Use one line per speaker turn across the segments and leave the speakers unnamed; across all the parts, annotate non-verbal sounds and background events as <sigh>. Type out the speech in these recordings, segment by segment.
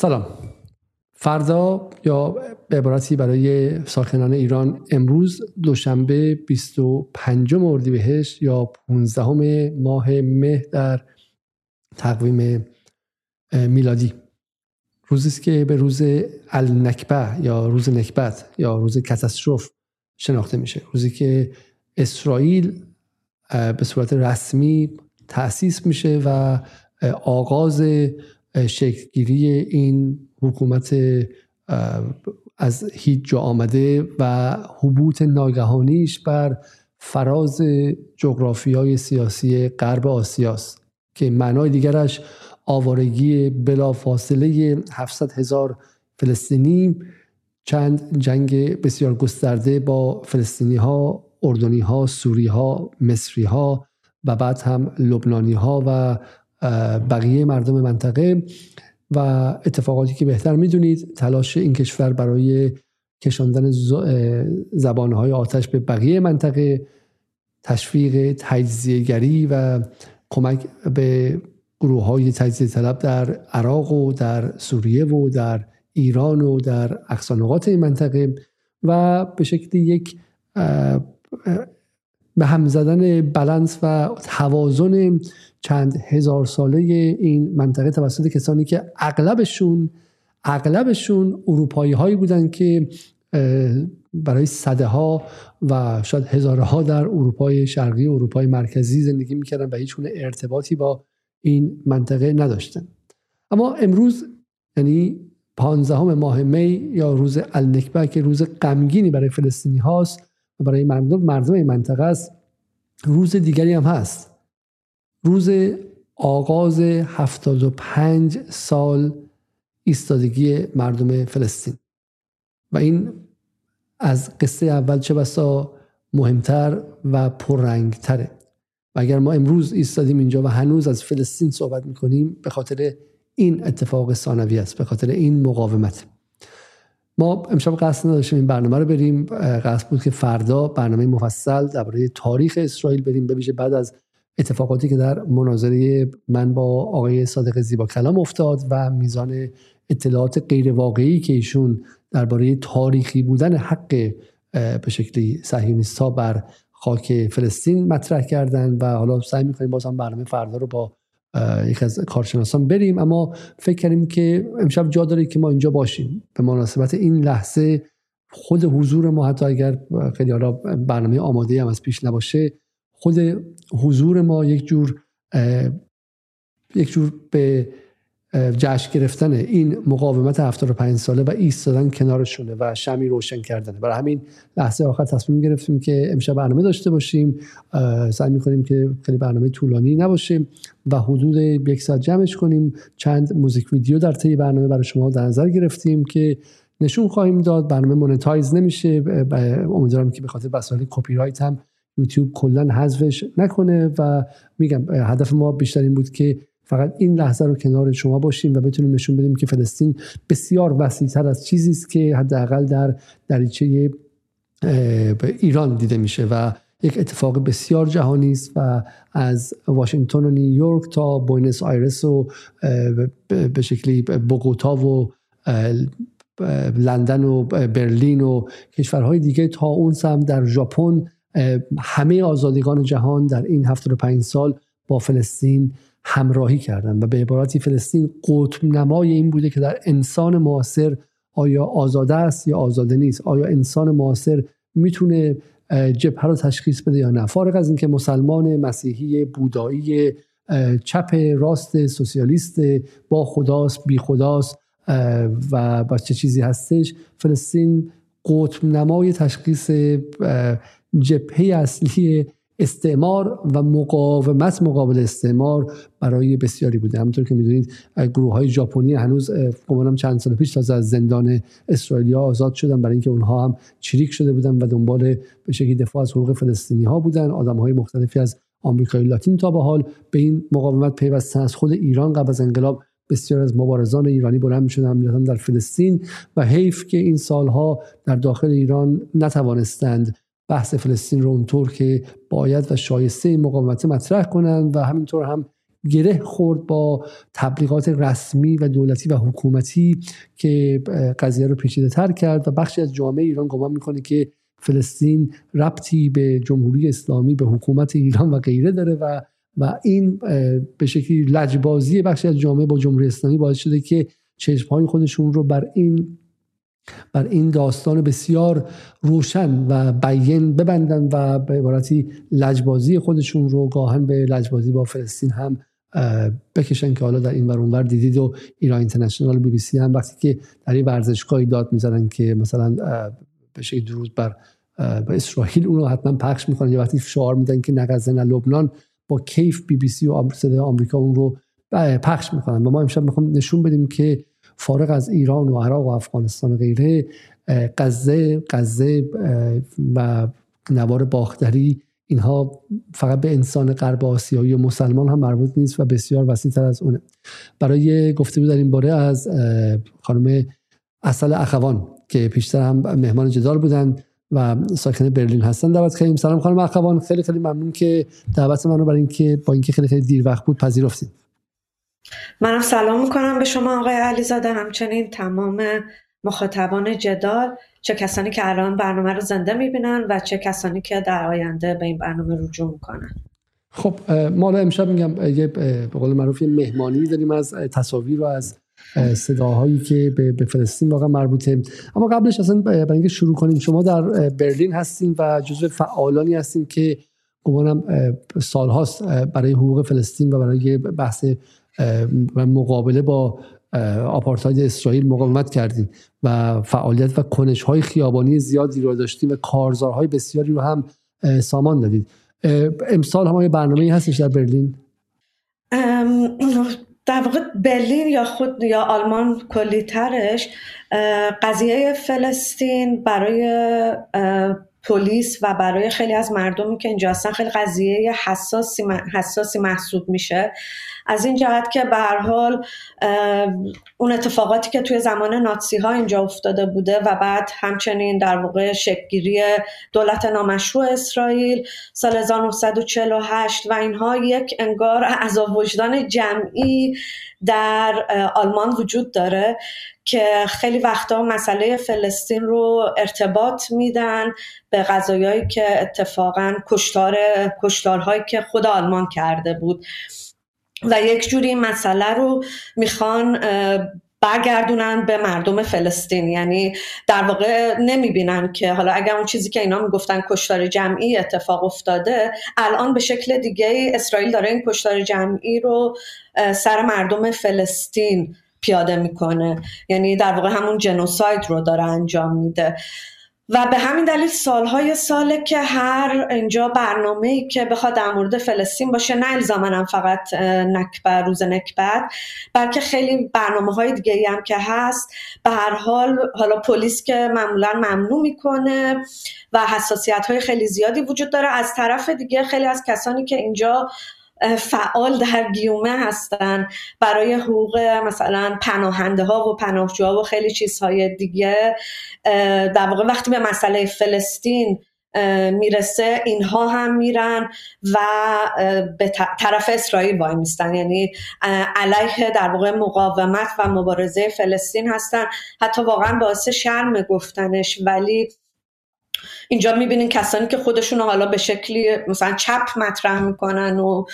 سلام. فردا یا به عبارتی برای ساکنان ایران امروز دوشنبه 25 اردیبهشت یا 15 ماه مه در تقویم میلادی. روزی است که به روز النکبه یا روز نکبت یا روز کاتاستروف شناخته میشه. روزی که اسرائیل به صورت رسمی تأسیس میشه و آغاز شکلگیری این حکومت از هیچ جا آمده و حبوط ناگهانیش بر فراز جغرافیای سیاسی غرب آسیاست که معنای دیگرش آوارگی بلافاصله 700 هزار فلسطینی چند جنگ بسیار گسترده با فلسطینی ها، اردنی ها، سوری ها، مصری ها و بعد هم لبنانی ها و بقیه مردم منطقه و اتفاقاتی که بهتر می‌دونید تلاش این کشور برای کشاندن زبانهای آتش به بقیه منطقه تشویق تجزیهگری و کمک به گروه های تجزیه طلب در عراق و در سوریه و در ایران و در اقصانقات این منطقه و به شکل یک به هم زدن بلنس و توازن چند هزار ساله این منطقه توسط کسانی که اغلبشون اغلبشون اروپایی هایی بودن که برای صده ها و شاید هزارها در اروپای شرقی و اروپای مرکزی زندگی می‌کردن و هیچ ارتباطی با این منطقه نداشتن. اما امروز یعنی پانزدهم ماه می یا روز النکبه که روز غمگینی برای فلسطینی هاست برای مردم مردم این منطقه است. روز دیگری هم هست. روز آغاز 75 سال ایستادگی مردم فلسطین. و این از قصه اول چه بسا مهمتر و پررنگتره. و اگر ما امروز ایستادیم اینجا و هنوز از فلسطین صحبت می‌کنیم به خاطر این اتفاق ثانوی است به خاطر این مقاومت. ما امشب قصد نداشتیم این برنامه رو بریم. قصد بود که فردا برنامه مفصل درباره تاریخ اسرائیل بریم. ببیشه بعد از اتفاقاتی که در مناظره من با آقای صادق زیبا کلام افتاد و میزان اطلاعات غیر واقعی که ایشون درباره تاریخی بودن حق به شکلی صهیونیست بر خاک فلسطین مطرح کردن و حالا سعی می‌کنیم باز برنامه فردا رو با یک از کارشناسان بریم. اما فکر کردیم که امشب جا داره که ما اینجا باشیم. به مناسبت این لحظه خود حضور ما حتی اگر خیلی حالا برنامه آماده هم از پیش نباشه خود حضور ما یک جور یک جور به جشن گرفتن این مقاومت 75 ساله و ایستادن کنارشونه و شمی روشن کردنه. برای همین لحظه آخر تصمیم گرفتیم که امشب برنامه داشته باشیم. سعی می‌کنیم که خیلی برنامه طولانی نباشه و حدود یک ساعت جمعش کنیم. چند موزیک ویدیو در طی برنامه برای شما در نظر گرفتیم که نشون خواهیم داد. برنامه monetize نمیشه. امیدوارم که به خاطر مسائل کپی رایت هم یوتیوب کلا حذفش نکنه و میگم هدف ما بیشتر این بود که فقط این لحظه رو کنار شما باشیم و بتونیم نشون بدیم که فلسطین بسیار وسیعتر از چیزی است که حداقل در دریچه ایران دیده میشه و یک اتفاق بسیار جهانی است و از واشنگتن و نیویورک تا بوینس آیرس و به شکلی بوگوتا و لندن و برلین و کشورهای دیگه تا اون سم در ژاپن همه آزادگان جهان در این 75 سال با فلسطین همراهی کردن و به عبارتی فلسطین قطب نمای این بوده که در انسان معاصر آیا آزاده است یا آزاده نیست؟ آیا انسان معاصر می‌تونه جبهه رو تشخیص بده یا نه؟ فارغ از اینکه مسلمان مسیحی بودایی چپ راست سوسیالیست با خداست بی خداست و با چه چیزی هستش فلسطین قطب نمای تشخیص جبهه اصلی استعمار و مقاومت مقابل استعمار برای بسیاری بوده. همونطور که می‌دونید گروه های ژاپنی هنوز گمانم چند سال پیش تازه از زندان اسرائیلیا آزاد شدن. برای اینکه اونها هم چریک شده بودن و دنبال به شکلی دفاع از حقوق فلسطینی ها بودن. آدم های مختلفی از آمریکای لاتین تا به حال به این مقاومت پیوستن از خود ایران قبل از انقلاب بسیار از مبارزان ایرانی بلند می‌شدن در فلسطین و حیف که این سالها در داخل ایران نتوانستند بحث فلسطین رو اونطور که باید و شایسته مقاومت مطرح کنند و همینطور هم گره خورد با تبلیغات رسمی و دولتی و حکومتی که قضیه رو پیچیده تر کرد و بخشی از جامعه ایران گمان می‌کنه که فلسطین ربطی به جمهوری اسلامی به حکومت ایران و غیره داره و و این به شکلی لجبازی بخشی از جامعه با جمهوری اسلامی باعث شده که چشمهای خودشون رو بر این بر این داستان بسیار روشن و بیین ببندن و به عبارتی لجبازی خودشون رو گاهن به لجبازی با فلسطین هم بکشن که حالا در این ور دیدید و ایران اینترنشنال بی بی سی هم وقتی که در این ورزشگاهی داد می‌زنن که مثلا شکلی درود بر به اسرائیل اون رو حتما پخش می‌کنن. یا وقتی شعار میدن که نه لبنان با کیف بی بی سی و صدای آمریکا اون رو پخش می‌کنن. و ما امشب می‌خوام نشون بدیم که فارغ از ایران و عراق و افغانستان و غیره غزه غزه و نوار باختری اینها فقط به انسان غرب آسیایی و مسلمان هم مربوط نیست و بسیار وسیع تر از اونه. برای گفتگو در این باره از خانم اصل اخوان که پیشتر هم مهمان جدال بودن و ساکن برلین هستن دعوت کردیم سلام خانم اخوان. خیلی خیلی ممنون که دعوت منو برای اینکه با اینکه خیلی خیلی دیر وقت بود پذیرفتید.
منم سلام می‌کنم به شما آقای علیزاده. همچنین تمام مخاطبان جدال چه کسانی که الان برنامه رو زنده می‌بینن و چه کسانی که در آینده به این برنامه رجوع می‌کنن.
خب ما امشب میگم یه به قول معروف مهمانی داریم از تصاویر و از صداهایی که به فلسطین واقعا مربوطه. اما قبلش اصلا برای اینکه شروع کنیم شما در برلین هستیم و جزو فعالانی هستیم که گمانم سالهاست برای حقوق فلسطین و برای بحث و مقابله با آپارتاید اسرائیل مقاومت کردیم و فعالیت و کنش های خیابانی زیادی رو داشتیم و کارزارهای بسیاری رو هم سامان دادید امسال هم برنامه هستش در برلین؟
در واقع برلین یا خود یا آلمان کلیترش قضیه فلسطین برای پلیس و برای خیلی از مردمی که اینجا هستن خیلی قضیه حساسی, حساسی محسوب میشه. از این جهت که به حال اون اتفاقاتی که توی زمان ناتسی ها اینجا افتاده بوده و بعد همچنین در واقع شکلگیری دولت نامشروع اسرائیل سال 1948 و اینها یک انگار عذاب وجدان جمعی در آلمان وجود داره که خیلی وقتا مسئله فلسطین رو ارتباط میدن به غذایایی که اتفاقا کشتار کشتارهایی که خود آلمان کرده بود. و یک جوری این مسئله رو می‌خوان برگردونن به مردم فلسطین. یعنی در واقع نمی‌بینن که حالا اگر اون چیزی که اینا می‌گفتن کشتار جمعی اتفاق افتاده الان به شکل دیگه اسرائیل داره این کشتار جمعی رو سر مردم فلسطین پیاده می‌کنه. یعنی در واقع همون جنوساید رو داره انجام میده. و به همین دلیل سالهای ساله که هر اینجا برنامه ای که بخواد در مورد فلسطین باشه نه الزامنم فقط نکبه روز نکبت بلکه خیلی برنامه های دیگه هم که هست. به هر حال حالا پلیس که معمولا ممنوع می‌کنه و حساسیت های خیلی زیادی وجود داره. از طرف دیگه خیلی از کسانی که اینجا فعال در گیومه هستن برای حقوق مثلا پناهنده ها و پناهجوها و خیلی چیزهای دیگه. در واقع وقتی به مسئله فلسطین می‌رسه اینها هم میرن و به طرف اسرائیل وای میستن. یعنی علیه در واقع مقاومت و مبارزه فلسطین هستن. حتی واقعا باعث شرم گفتنش. ولی اینجا می‌بینین کسانی که خودشون حالا به شکلی مثلا چپ مطرح می‌کنن و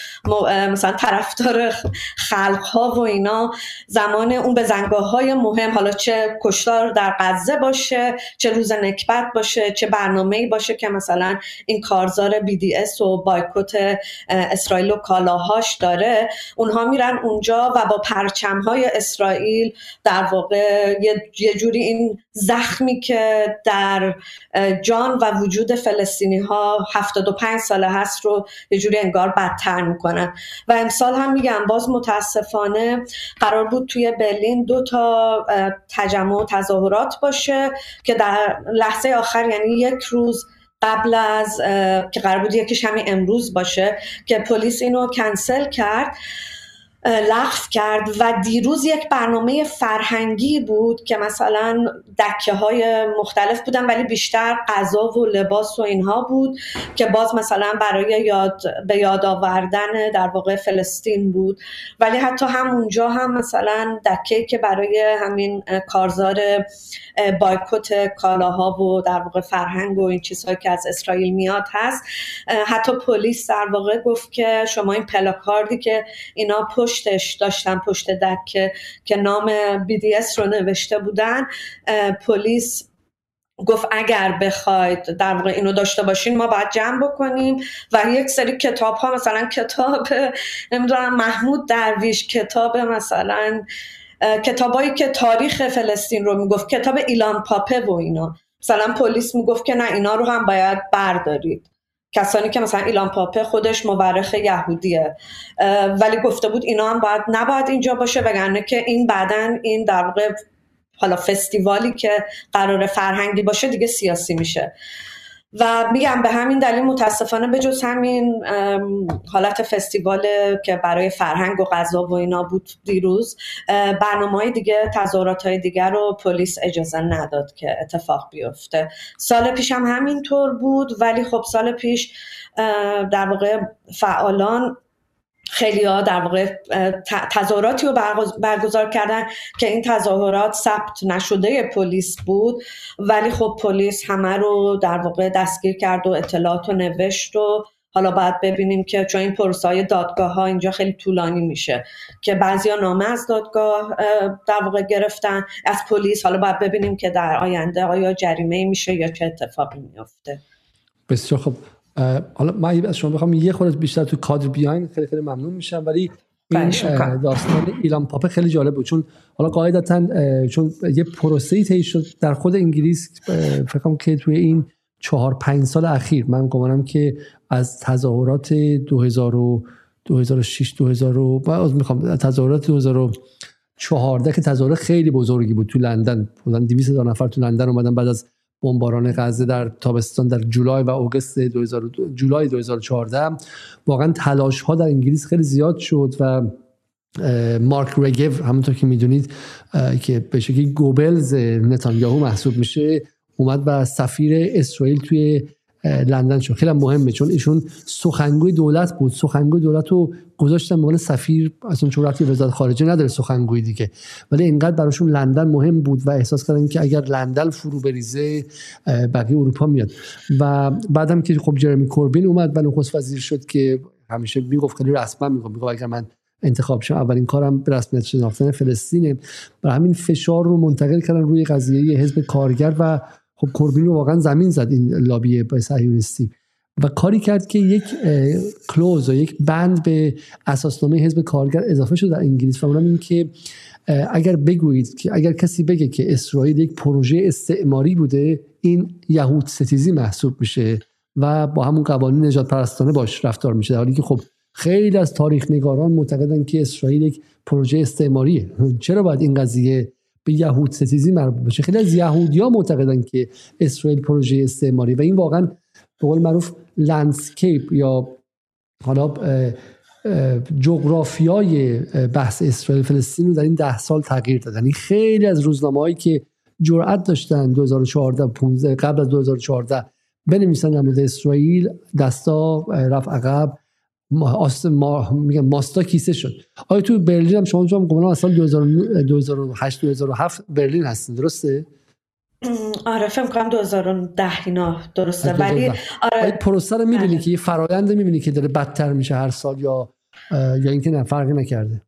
مثلا طرفدار خلق ها و اینا زمان اون به زنگاه های مهم حالا چه کشتار در غزه باشه چه روز نکبت باشه چه برنامه باشه که مثلا این کارزار BDS و بایکوت اسرائیل و کالاهاش داره. اونها میرن اونجا و با پرچم های اسرائیل در واقع یه جوری این زخمی که در جان و وجود فلسطینی ها 75 ساله هست رو یه جوری انگار بدتر می‌کنن و امسال هم میگم باز متاسفانه قرار بود توی برلین دو تا تجمع و تظاهرات باشه که در لحظه آخر یعنی یک روز قبل از که قرار بود یکیش همین امروز باشه که پلیس اینو کنسل کرد. لغو کرد و دیروز یک برنامه فرهنگی بود که مثلا دکه های مختلف بودن ولی بیشتر غذا و لباس و اینها بود که باز مثلا برای یاد به یاد آوردن در واقع فلسطین بود. ولی حتی همونجا هم مثلا دکه که برای همین کارزار بایکوت کالاها و در واقع فرهنگ و این چیزهایی که از اسرائیل میاد هست حتی پلیس در واقع گفت که شما این پلاکاردی که اینا پشتش داشتن پشت دکه که نام BDS رو نوشته بودن. پلیس گفت اگر بخواید در واقع اینو داشته باشین ما باید جمع بکنیم. و یک سری کتاب ها مثلا کتاب نمی‌دونم محمود درویش کتاب مثلا کتابایی که تاریخ فلسطین رو می‌گفت کتاب ایلان پاپه و اینا. مثلا پلیس می‌گفت که نه اینا رو هم باید بردارید. کسانی که مثلا ایلان پاپه خودش مورخ یهودیه. ولی گفته بود اینا هم باید نباید اینجا باشه وگرنه که این بعدا این در واقع حالا فستیوالی که قرار فرهنگی باشه دیگه سیاسی میشه. و میگم به همین دلیل متاسفانه به جز همین حالت فستیوال که برای فرهنگ و غذا و اینا بود دیروز برنامه های دیگه تظاهرات های دیگر رو پلیس اجازه نداد که اتفاق بیفته. سال پیش هم همینطور بود ولی خب سال پیش در واقع فعالان خیلی ها در واقع تظاهراتی رو برگزار کردن که این تظاهرات ثبت نشده پلیس بود. ولی خب پلیس همه رو در واقع دستگیر کرد و اطلاعات رو نوشت و حالا باید ببینیم که چون این پروسه های دادگاه ها اینجا خیلی طولانی میشه که بعضی ها نامه از دادگاه در واقع گرفتن. از پلیس حالا باید ببینیم که در آینده آیا جریمه میشه یا چه اتفاقی میفته
بسیار خب حالا من از شما بخوام یه خورده بیشتر تو کادر بیاین خیلی خیلی ممنون میشم. ولی این داستان ایلان پاپ خیلی جالب بود. چون حالا قاعدتا چون یه پروسه ای شد در خود انگلیس فکر که توی این چهار پنج سال اخیر. من گمانم که از تظاهرات 2000 2006 2000 و می‌خوام تظاهرات 2014 که تظاهرات خیلی بزرگی بود تو لندن. بودن 200 هزار نفر تو لندن اومدن. بعد از بمباران غزه در تابستان در جولای و اوگست 2000 جولای 2014 واقعا تلاش ها در انگلیس خیلی زیاد شد و مارک رگو همونطور که می‌دونید که به شکلی گوبلز نتانیاهو محسوب میشه اومد و سفیر اسرائیل توی لندن شد. خیلی مهمه چون ایشون سخنگوی دولت بود. سخنگوی دولت رو گذاشتن مال سفیر اصلا چون رفتی وزارت خارجه نداره سخنگوی دیگه. ولی اینقدر براشون لندن مهم بود و احساس کردن که اگر لندن فرو بریزه بقیه اروپا میاد. و بعدم که خب جرمی کوربین اومد و نخست وزیر شد که همیشه می‌گفت خیلی رسما می‌گفت. می‌گفت اگر من انتخاب شم اولین کارم به رسمیت شناختن فلسطینه. و همین فشار رو منتقل کردن روی قضیه حزب کارگر و خب کوربین رو واقعا زمین زد این لابی صهیونیستی. و کاری کرد که یک کلوز و یک بند به اساسنامه حزب کارگر اضافه شد در انگلیس و اونم این که اگر بگویید که اگر کسی بگه که اسرائیل یک پروژه استعماری بوده این یهود ستیزی محسوب میشه و با همون قوانین نجات پرستانه باش رفتار میشه. در حالی که خب خیلی از تاریخ نگاران معتقدن که اسرائیل یک پروژه استعماریه. چرا باید این قضیه به یهود ستیزی مربوط بشه. خیلی از یهودیا معتقدن که اسرائیل پروژه استعماری و این واقعا به قول معروف لندسکیپ یا حالا جغرافیای بحث اسرائیل فلسطین رو در این ده سال تغییر دادن. این خیلی از روزنامه هایی که جرأت داشتن 2014 15 قبل از 2014 بنویسن در مورد اسرائیل دستا رفت عقب ما میگم ماستا کیسه شد. آیا تو برلین هم شما هم گمانم از سال 2008 2007 برلین هستین درسته؟
آره فکر کنم 2010 اینا درسته. ولی
آره. پروسه رو می‌بینی بله. که یه فرایند می‌بینی که داره بدتر میشه هر سال یا یا اینکه نه فرقی نکرده.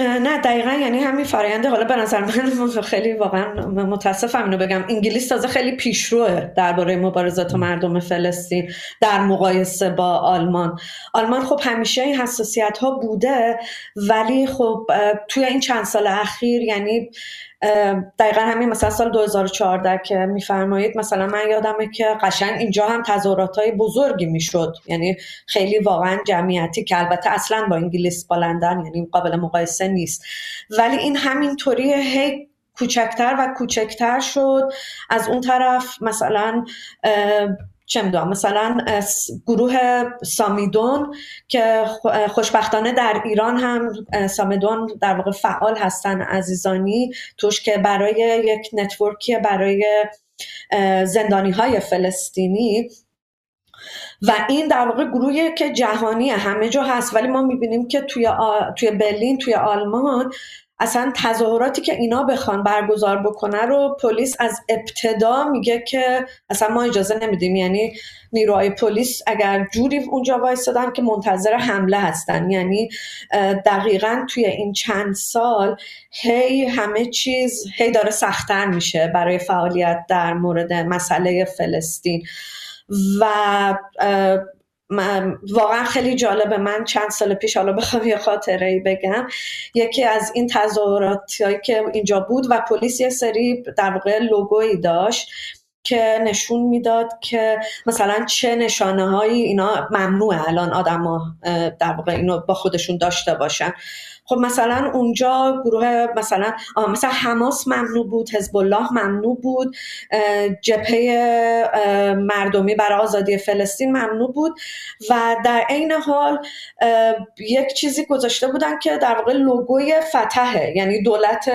نه دقیقا یعنی همین فراینده حالا به نظر من <laughs> خیلی واقعا متاسفم اینو بگم. انگلیس تازه خیلی پیشروه درباره مبارزات مردم فلسطین در مقایسه با آلمان. آلمان خب همیشه این حساسیت ها بوده ولی خب توی این چند سال اخیر یعنی دقیقا همین مثلا سال 2014 که میفرمایید مثلا من یادمه که قشنگ اینجا هم تظاهرات های بزرگی می‌شد. یعنی خیلی واقعا جمعیتی که البته اصلا با انگلیس با لندن یعنی قابل مقایسه نیست. ولی این همینطوری هی کوچکتر و کوچکتر شد. از اون طرف مثلا چه می‌دونم مثلا گروه سامیدون که خوشبختانه در ایران هم سامیدون در واقع فعال هستن عزیزانی. توش که برای یک نتورکی برای زندانی های فلسطینی. و این در واقع گروهی که جهانی همه جا هست. ولی ما می‌بینیم که توی, توی برلین توی آلمان اصلا تظاهراتی که اینا بخوان برگزار بکنه رو پلیس از ابتدا میگه که اصلا ما اجازه نمیدیم. یعنی نیروهای پلیس اگر جوری اونجا وایستادن که منتظر حمله هستن. یعنی دقیقا توی این چند سال هی همه چیز هی داره سختتر میشه برای فعالیت در مورد مسئله فلسطین. و واقعا خیلی جالبه من چند سال پیش حالا بخوام یه خاطره ای بگم. یکی از این تظاهراتی که اینجا بود و پلیس یه سری در واقع لوگویی داشت. که نشون می‌داد که مثلا چه نشانه هایی اینا ممنوعه الان آدما در واقع اینو با خودشون داشته باشن. خب مثلا اونجا گروه مثلا مثلا حماس ممنوع بود حزب الله ممنوع بود جبهه مردمی برای آزادی فلسطین ممنوع بود و در عین حال یک چیزی گذاشته بودن که در واقع لوگوی فتحه یعنی دولت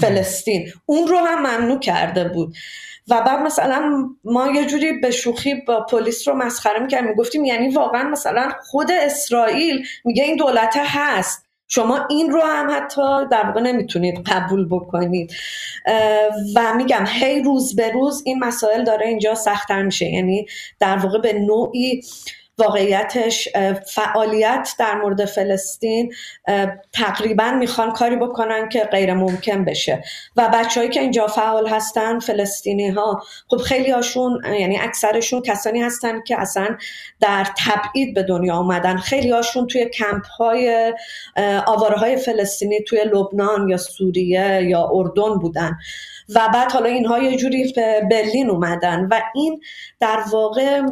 فلسطین. اون رو هم ممنوع کرده بود. و بعد مثلا ما یه جوری به شوخی با پلیس رو مسخره می‌کردیم. می‌گفتیم یعنی واقعا مثلا خود اسرائیل میگه این دولت هست. شما این رو هم حتی در واقع نمی‌تونید قبول بکنید. و میگم هی روز به روز این مسائل داره اینجا سختتر میشه. یعنی در واقع به نوعی واقعیتش فعالیت در مورد فلسطین تقریبا می‌خوان کاری بکنن که غیر ممکن بشه. و بچههایی که اینجا فعال هستن فلسطینی ها خب خیلی هاشون یعنی اکثرشون کسانی هستن که اصلا در تبعید به دنیا آمدن. خیلی هاشون توی کمپ های آواره فلسطینی توی لبنان یا سوریه یا اردن بودن. و بعد حالا اینها یه جوری به برلین اومدن. و این در واقع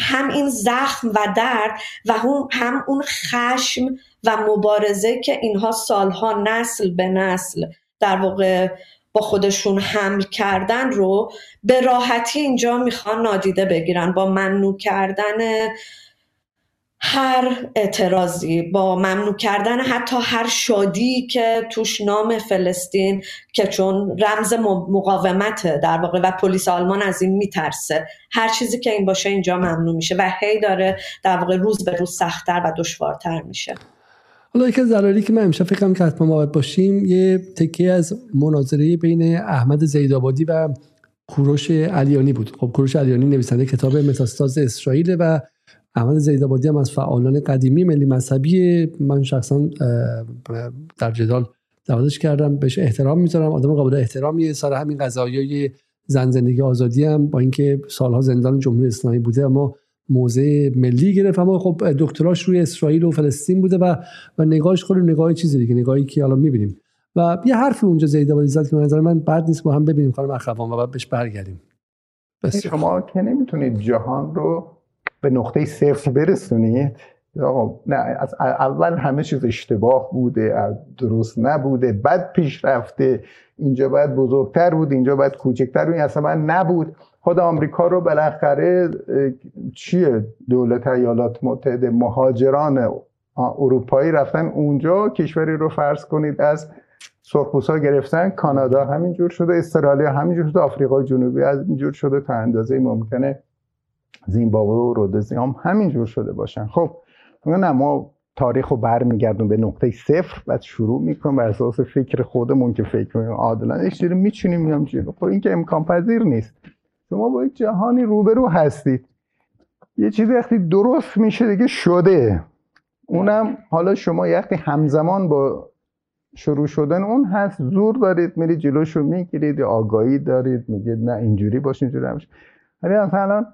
هم این زخم و درد و هم اون خشم و مبارزه که اینها سالها نسل به نسل در واقع با خودشون حمل کردن رو به راحتی اینجا می‌خوان نادیده بگیرن با ممنوع کردن هر اعتراضی با ممنوع کردن حتی هر شادی که توش نام فلسطین که چون رمز مقاومت در واقع و پلیس آلمان از این میترسه. هر چیزی که این باشه اینجا ممنوع میشه و هی داره در واقع روز به روز سختتر و دشوارتر میشه.
حالا یکی از که من امشب فکرم که حتما باید باشیم یه تکیه از مناظره بین احمد زیدآبادی و کوروش علیانی بود. خب کوروش علیانی نویسنده کتاب متاستاز اسرائیل و احمد زیدابادی هم از فعالان قدیمی ملی مذهبی من شخصا در جدال دعوتش کردم بهش احترام می‌ذارم آدم قابل احترامیه. سر همین قضایای زن زندگی آزادی هم با اینکه سالها زندان جمهوری اسلامی بوده اما موضع ملی گرفت. اما خب دکتراش روی اسرائیل و فلسطین بوده و و نگاهش خود نگاه چیزی دیگه نگاهی که حالا می‌بینیم. و یه حرفی اونجا زیدابادی زد که نظر من بعد نیست با هم ببینیم خانم اخوان و بعد بهش برگردیم.
شما که نمی‌تونید جهان رو به نقطه صفر برسونید آقا نه از اول همه چیز اشتباه بوده درست نبوده بد پیش رفته اینجا باید بزرگتر بود اینجا باید کوچکتر بود اصلا نبود. خود آمریکا رو بالاخره چیه؟ دولت ایالات متحده مهاجران اروپایی رفتن اونجا کشوری رو فرض کنید از سرخپوسا گرفتن. کانادا همینجور شده استرالیا همینجور شده آفریقای جنوبی از اینجور شده تا اندازه ممکنه زیمبابوه و رودزیام همینجور شده باشن. خب نه ما تاریخ رو برمیگردون به نقطه صفر بعد شروع می‌کنیم بر اساس فکر خودمون که فکر می‌کنیم. عادلانه یک چیزی میچینیم میام جلو. خب این که امکان پذیر نیست. شما با یک جهانی روبرو هستید. یه چیزی وقتی درست میشه دیگه شده. اونم حالا شما وقتی همزمان با شروع شدن اون هست زور دارید میرید جلوشو می‌گیرید آگاهی دارید میگید نه اینجوری باشه اینجوری نمیشه ولی مثلا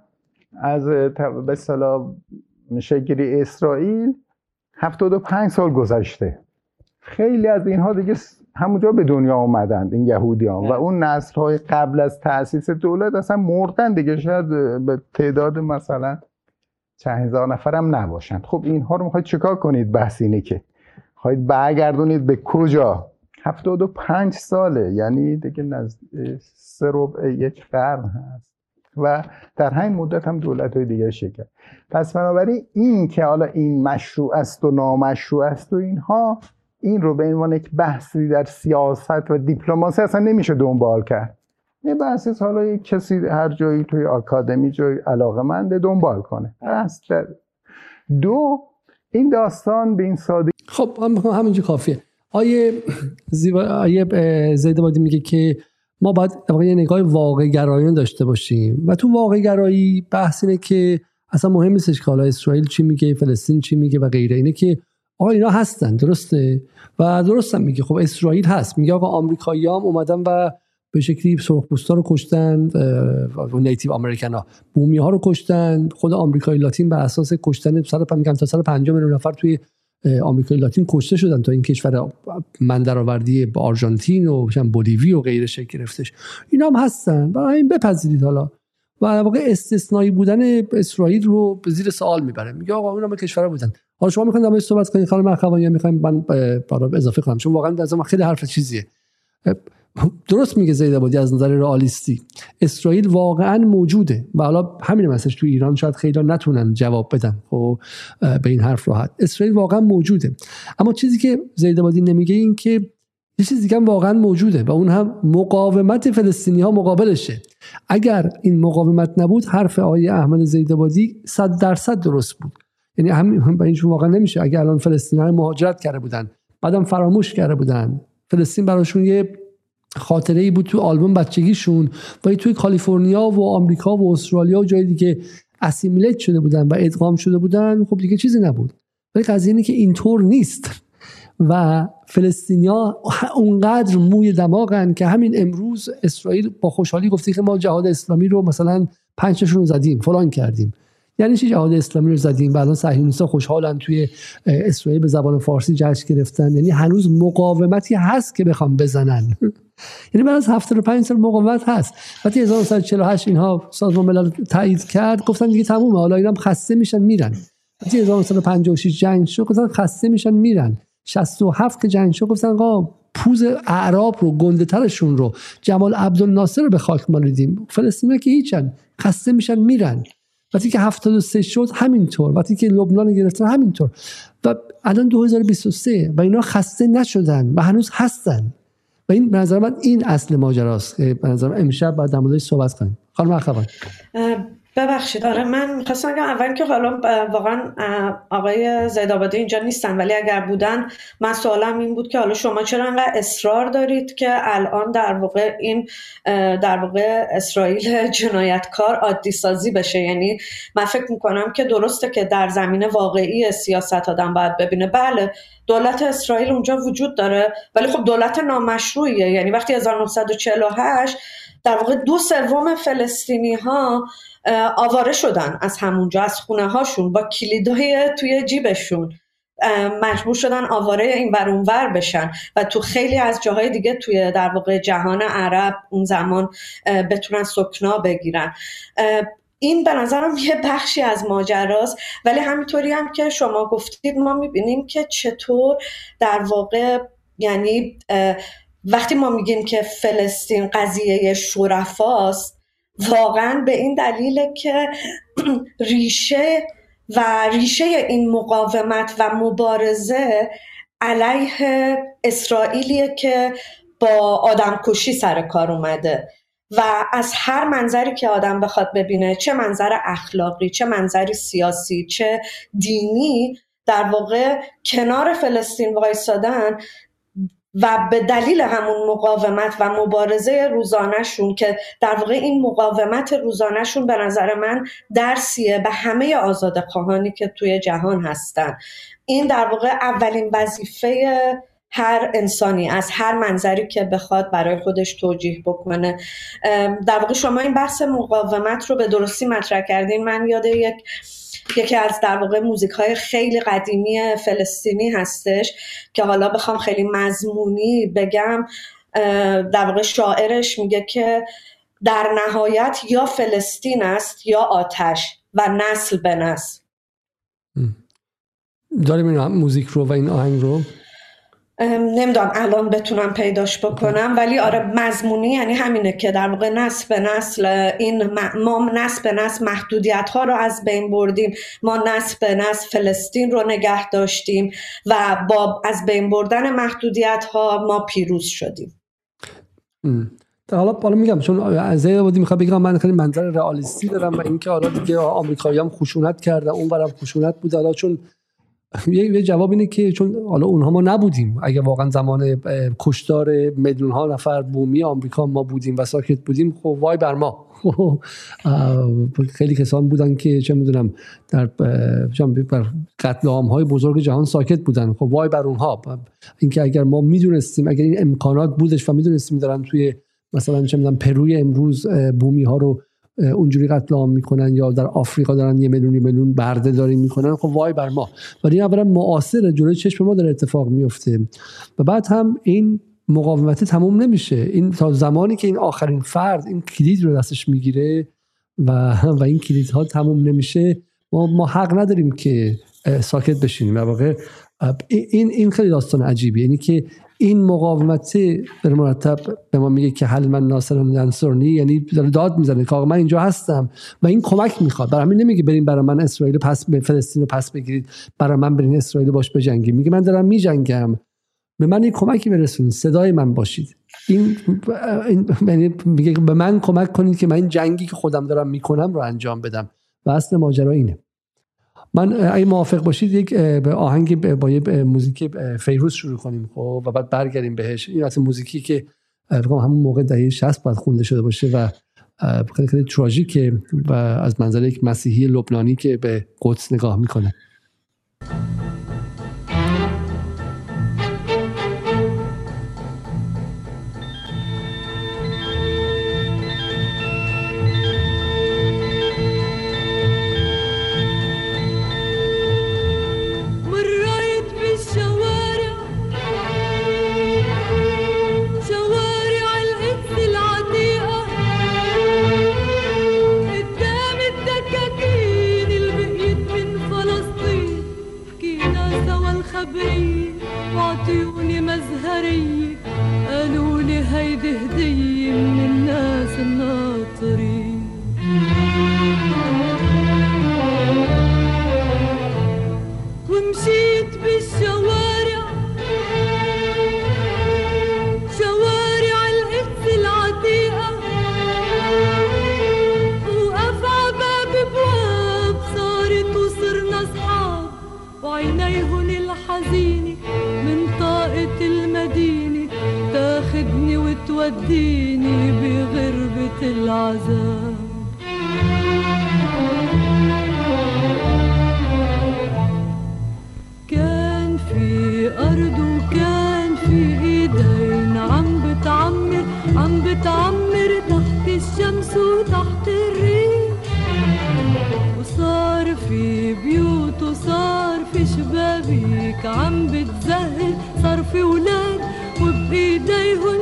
از به صلاح گیری اسرائیل 75 سال گذشته. خیلی از اینها دیگه همونجا به دنیا آمدند این یهودیان و اون نسل های قبل از تاسیس دولت اصلا مردن دیگه. شاید به تعداد مثلا چند هزار نفر هم نباشند. خب اینها رو می‌خواید چیکار کنید؟ بحث اینه که خواهید برگردونید به کجا؟ 75 ساله. یعنی دیگه نزد سه ربع یک قرن هست. و در همین مدت هم دولت های دیگه شکل پس بنابراین این که حالا این مشروع است و نامشروع است و اینها این رو به عنوان یک بحثی در سیاست و دیپلماسی اصلا نمیشه دنبال کرد. یه بحثی حالا یک کسی هر جایی توی آکادمی جای علاقه منده دنبال کنه. بحث دو این داستان به این ساده
خب همینجا کافیه. آیه زیبا آیه میگه که ما باید یه نگاه واقع گرایان داشته باشیم. و تو واقع گرایی بحث اینه که اصلا مهم نیستش که حالا اسرائیل چی میگه فلسطین چی میگه و غیره. اینه که آقا اینا هستن درسته؟ و درستم میگه. خب اسرائیل هست. میگه آقا آمریکایی هم اومدن و به شکلی سرخپوستا رو کشتن نیتیو امریکن ها بومی ها رو کشتن. خود آمریکای لاتین به اساس کشتن سال میگن تا سال 5 میلیون نفر توی آمریکای لاتین کشته شدن تا این کشور من با آرژانتین و بولیوی و غیره شکل گرفتش. اینا هم هستن. برای این بپذیرید حالا. و واقع استثنایی بودن اسرائیل رو به زیر سوال می‌بره میگه آقا اونا به کشور بودن. حالا شما می‌خواین در صحبت کنید. خانم اخوانی یا می‌خوایم من اضافه کنم چون واقعا از خیلی حرف چیزیه. درست میگه زید آبادی از نظر رئالیستی. اسرائیل واقعا موجوده. و حالا همین مسئله تو ایران شاید خیلی نتونن جواب بدن. خب به این حرف راحت. اسرائیل واقعا موجوده. اما چیزی که زید آبادی نمیگه این که یه چیزی دیگه واقعا موجوده و اون هم مقاومت فلسطینی ها مقابلشه. اگر این مقاومت نبود حرف آقای احمد زیدبادی صد درصد درست بود. یعنی همین به واقعا نمیشه. اگر الان فلسطینی های مهاجرت کرده بودن بعدم فراموش کرده بودن فلسطین براشون یه خاطره ای بود تو آلبوم بچگیشون. و توی کالیفرنیا و آمریکا و استرالیا و جای دیگه اسیمیلیت شده بودن و ادغام شده بودن خب دیگه چیزی نبود. ولی قضیه اینه که اینطور نیست. و فلسطینیا اونقدر موی دماغن که همین امروز اسرائیل با خوشحالی گفتی که ما جهاد اسلامی رو مثلا پنجشون رو زدیم فلان کردیم. یعنی چی جهاد اسلامی رو زدیم؟ و الان صهیونیست‌ها خوشحالن توی اسرائیل به زبان فارسی جشن گرفتن. یعنی هنوز مقاومتی هست که بخوام بزنن. <laughs> یعنی بعد از 75 سال مقاومت هست. وقتی 1948 اینها سازمان ملل تایید کرد گفتن دیگه تمومه. حالا اینا خسته میشن میرن. وقتی 1956 جنگ شد گفتن خسته میشن میرن. 67 که جنگ شد گفتن آقا پوز اعراب رو گنده ترشون رو جمال عبدالناصر رو به خاک مالیدیم فلسطینی که هیچن. خسته میشن میرن. وقتی که 73 شد همینطور. وقتی که لبنان گرفتن همینطور. و الان 2023 و اینا خسته نشدن و هنوز هستن. و این به نظر من این اصل ماجراست به نظر امشب باید در صحبت کنیم. خانم اخوان.
ببخشید آره من می‌خواستم بگم اول که حالا واقعا آقای زیدآبادی اینجا نیستن ولی اگر بودن من سوالم این بود که حالا شما چرا انقدر اصرار دارید که الان در واقع این در واقع اسرائیل جنایتکار عادی سازی بشه؟ یعنی من فکر می‌کنم که درسته که در زمین واقعی سیاست آدم باید ببینه. بله دولت اسرائیل اونجا وجود داره ولی خب دولت نامشروعیه. یعنی وقتی 1948 در واقع دو سوم فلسطینی ها آواره شدن از همونجا از خونه هاشون با کلیدای توی جیبشون. مجبور شدن آواره این ور اونور بشن. و تو خیلی از جاهای دیگه توی در واقع جهان عرب اون زمان بتونن سکنا بگیرن. این به نظرم یه بخشی از ماجراست. ولی همینطوری هم که شما گفتید ما می‌بینیم که چطور در واقع یعنی وقتی ما میگیم که فلسطین قضیه شرفاست واقعا به این دلیل که ریشه و ریشه این مقاومت و مبارزه علیه اسرائیلیه که با آدم کشی سر کار اومده و از هر منظری که آدم بخواد ببینه چه منظر اخلاقی چه منظری سیاسی چه دینی در واقع کنار فلسطین وایستادن و به دلیل همون مقاومت و مبارزه روزانهشون که در واقع این مقاومت روزانهشون به نظر من درسیه به همه آزاد خواهانی که توی جهان هستن. این در واقع اولین وظیفه هر انسانی از هر منظری که بخواد برای خودش توجیه بکنه. در واقع شما این بحث مقاومت رو به درستی مطرح کردین. من یاد یک یکی از در واقع موزیک های خیلی قدیمی فلسطینی هستش که حالا بخوام خیلی مضمونی بگم در واقع شاعرش میگه که در نهایت یا فلسطین است یا آتش و نسل به نسل.
داریم این موزیک رو و این آهنگ رو.
نمی‌دونم الان بتونم پیداش بکنم ولی آره مضمونی یعنی همینه که در واقع نسل به نسل این ما نسل به نسل محدودیت ها رو از بین بردیم. ما نسل به نسل فلسطین رو نگه داشتیم و با از بین بردن محدودیت ها ما پیروز شدیم.
حالا حالا میگم چون از بودی می‌خوام بگم من خیلی منظر رئالیستی دارم و اینکه حالا دیگه آمریکایی هم خشونت کردن اون برم خشونت بود. حالا چون <laughs> یه جواب اینه که چون حالا اونها ما نبودیم. اگه واقعا زمان کشتار میلیون ها نفر بومی آمریکا ما بودیم و ساکت بودیم خب وای بر ما. <laughs> خیلی کسان بودن که چه می‌دونم در قتل عام های بزرگ جهان ساکت بودن. خب وای بر اونها. اینکه اگر ما می‌دونستیم اگر این امکانات بودش و می‌دونستیم دارن توی مثلا چه می‌دونم پروی امروز بومی ها رو اونجوری قتل عام می‌کنن یا در آفریقا دارن یه میلیون میلیون برده داری می‌کنن خب وای بر ما. ولی اولا معاصر جلوی چشم ما داره اتفاق میفته و بعد هم این مقاومت تموم نمیشه. این تا زمانی که این آخرین فرد این کلید رو دستش می‌گیره و <laughs> و این کلیدها تموم نمیشه ما ما حق نداریم که ساکت بشینیم. واقع این این خیلی داستان عجیبی یعنی که این مقاومت به مرتب به ما میگه که حل من ناصر انصرنی یعنی داره داد می‌زنه که آقا من اینجا هستم و این کمک می‌خواد. برای همین نمیگه بریم برای من اسرائیل پس به فلسطین رو پس بگیرید. برای من برین اسرائیل باش بجنگید. میگه من دارم میجنگم. به من این کمکی برسونید. صدای من باشید. این, این یعنی میگه به من کمک کنید که من این جنگی که خودم دارم می‌کنم رو انجام بدم. و اصل ماجرا اینه. من اگه موافق باشید یک به آهنگ با یه موزیک فیروز شروع کنیم خب؟ و بعد برگردیم بهش. این اصلا موزیکی که همون موقع دهه 60 باید خونده شده باشه و خیلی خیلی تراژیکه و از منظر یک مسیحی لبنانی که به قدس نگاه می‌کنه.
بهدي هدية
من الناس الناطرين. توديني بغربة العذاب. كان في أرض وكان في إيدين عم بتعمر عم بتعمر تحت الشمس وتحت الريح. وصار في بيوت وصار في شبابيك عم بتزهق صار في ولاد وبإيديهم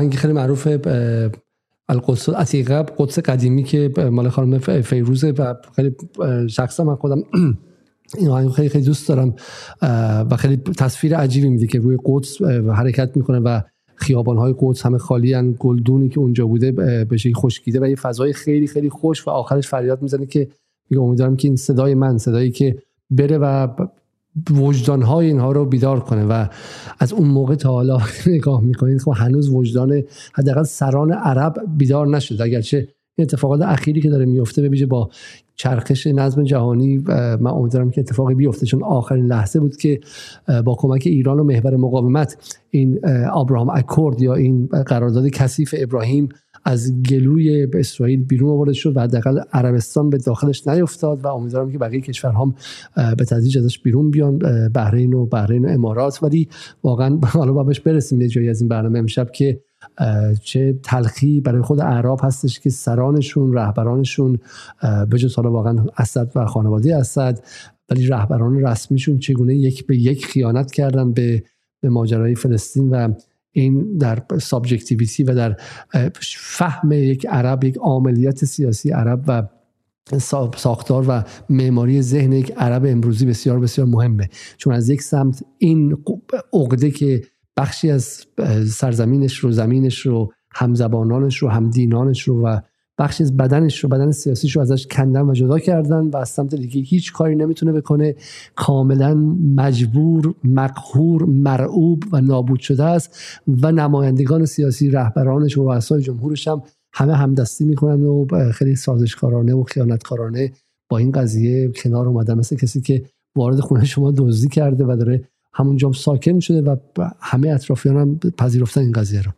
آهنگ خیلی معروف القدس عتیقه قدس قدیمی که مال خانم فیروزه و خیلی شخصا من خودم این آهنگ خیلی خیلی دوست دارم و خیلی تصویر عجیبی میده که روی قدس حرکت می‌کنه و خیابان های قدس همه خالی ان گلدونی که اونجا بوده به شکلی خشکیده و یه فضای خیلی خیلی خوش و آخرش فریاد می‌زنه که میگه امیدوارم که این صدای من صدایی که بره و وجدان های اینها رو بیدار کنه و از اون موقع تا حالا <laughs> نگاه می‌کنید خب هنوز وجدان حداقل سران عرب بیدار نشده. اگرچه این اتفاقات اخیری که داره میفته به با چرخش نظم جهانی من امیدوارم که اتفاقی بیفته چون آخرین لحظه بود که با کمک ایران و محور مقاومت این ابراهام اکورد یا این قرارداد کثیف ابراهیم از گلوی به اسرائیل بیرون آورده شد و حداقل عربستان به داخلش نیفتاد و امیدوارم که بقیه کشورها به تدریج ازش بیرون بیان بحرین و بحرین و امارات. ولی واقعا <laughs> حالا بهش برسیم یه جایی از این برنامه امشب که چه تلخی برای خود اعراب هستش که سرانشون رهبرانشون به جز حالا واقعا اسد و خانواده اسد ولی رهبران رسمیشون چگونه یک به یک خیانت کردن به به ماجرای فلسطین و این در subjectivity و در فهم یک عرب یک عملیات سیاسی عرب و ساختار و معماری ذهن یک عرب امروزی بسیار بسیار مهمه. چون از یک سمت این عقده که بخشی از سرزمینش رو زمینش رو همزبانانش رو همدینانش رو و بخشی از بدنش رو بدن سیاسیش رو ازش کندن و جدا کردن و از سمت دیگه هیچ کاری نمی‌تونه بکنه. کاملا مجبور مقهور مرعوب و نابود شده است و نمایندگان سیاسی رهبرانش و رؤسای جمهورش هم همه همدستی می‌کنن و خیلی سازشکارانه و خیانتکارانه با این قضیه کنار اومدن. مثل کسی که وارد خونه شما دزدی کرده و داره همونجا ساکن شده و همه اطرافیان هم پذیرفتن این قضیه رو.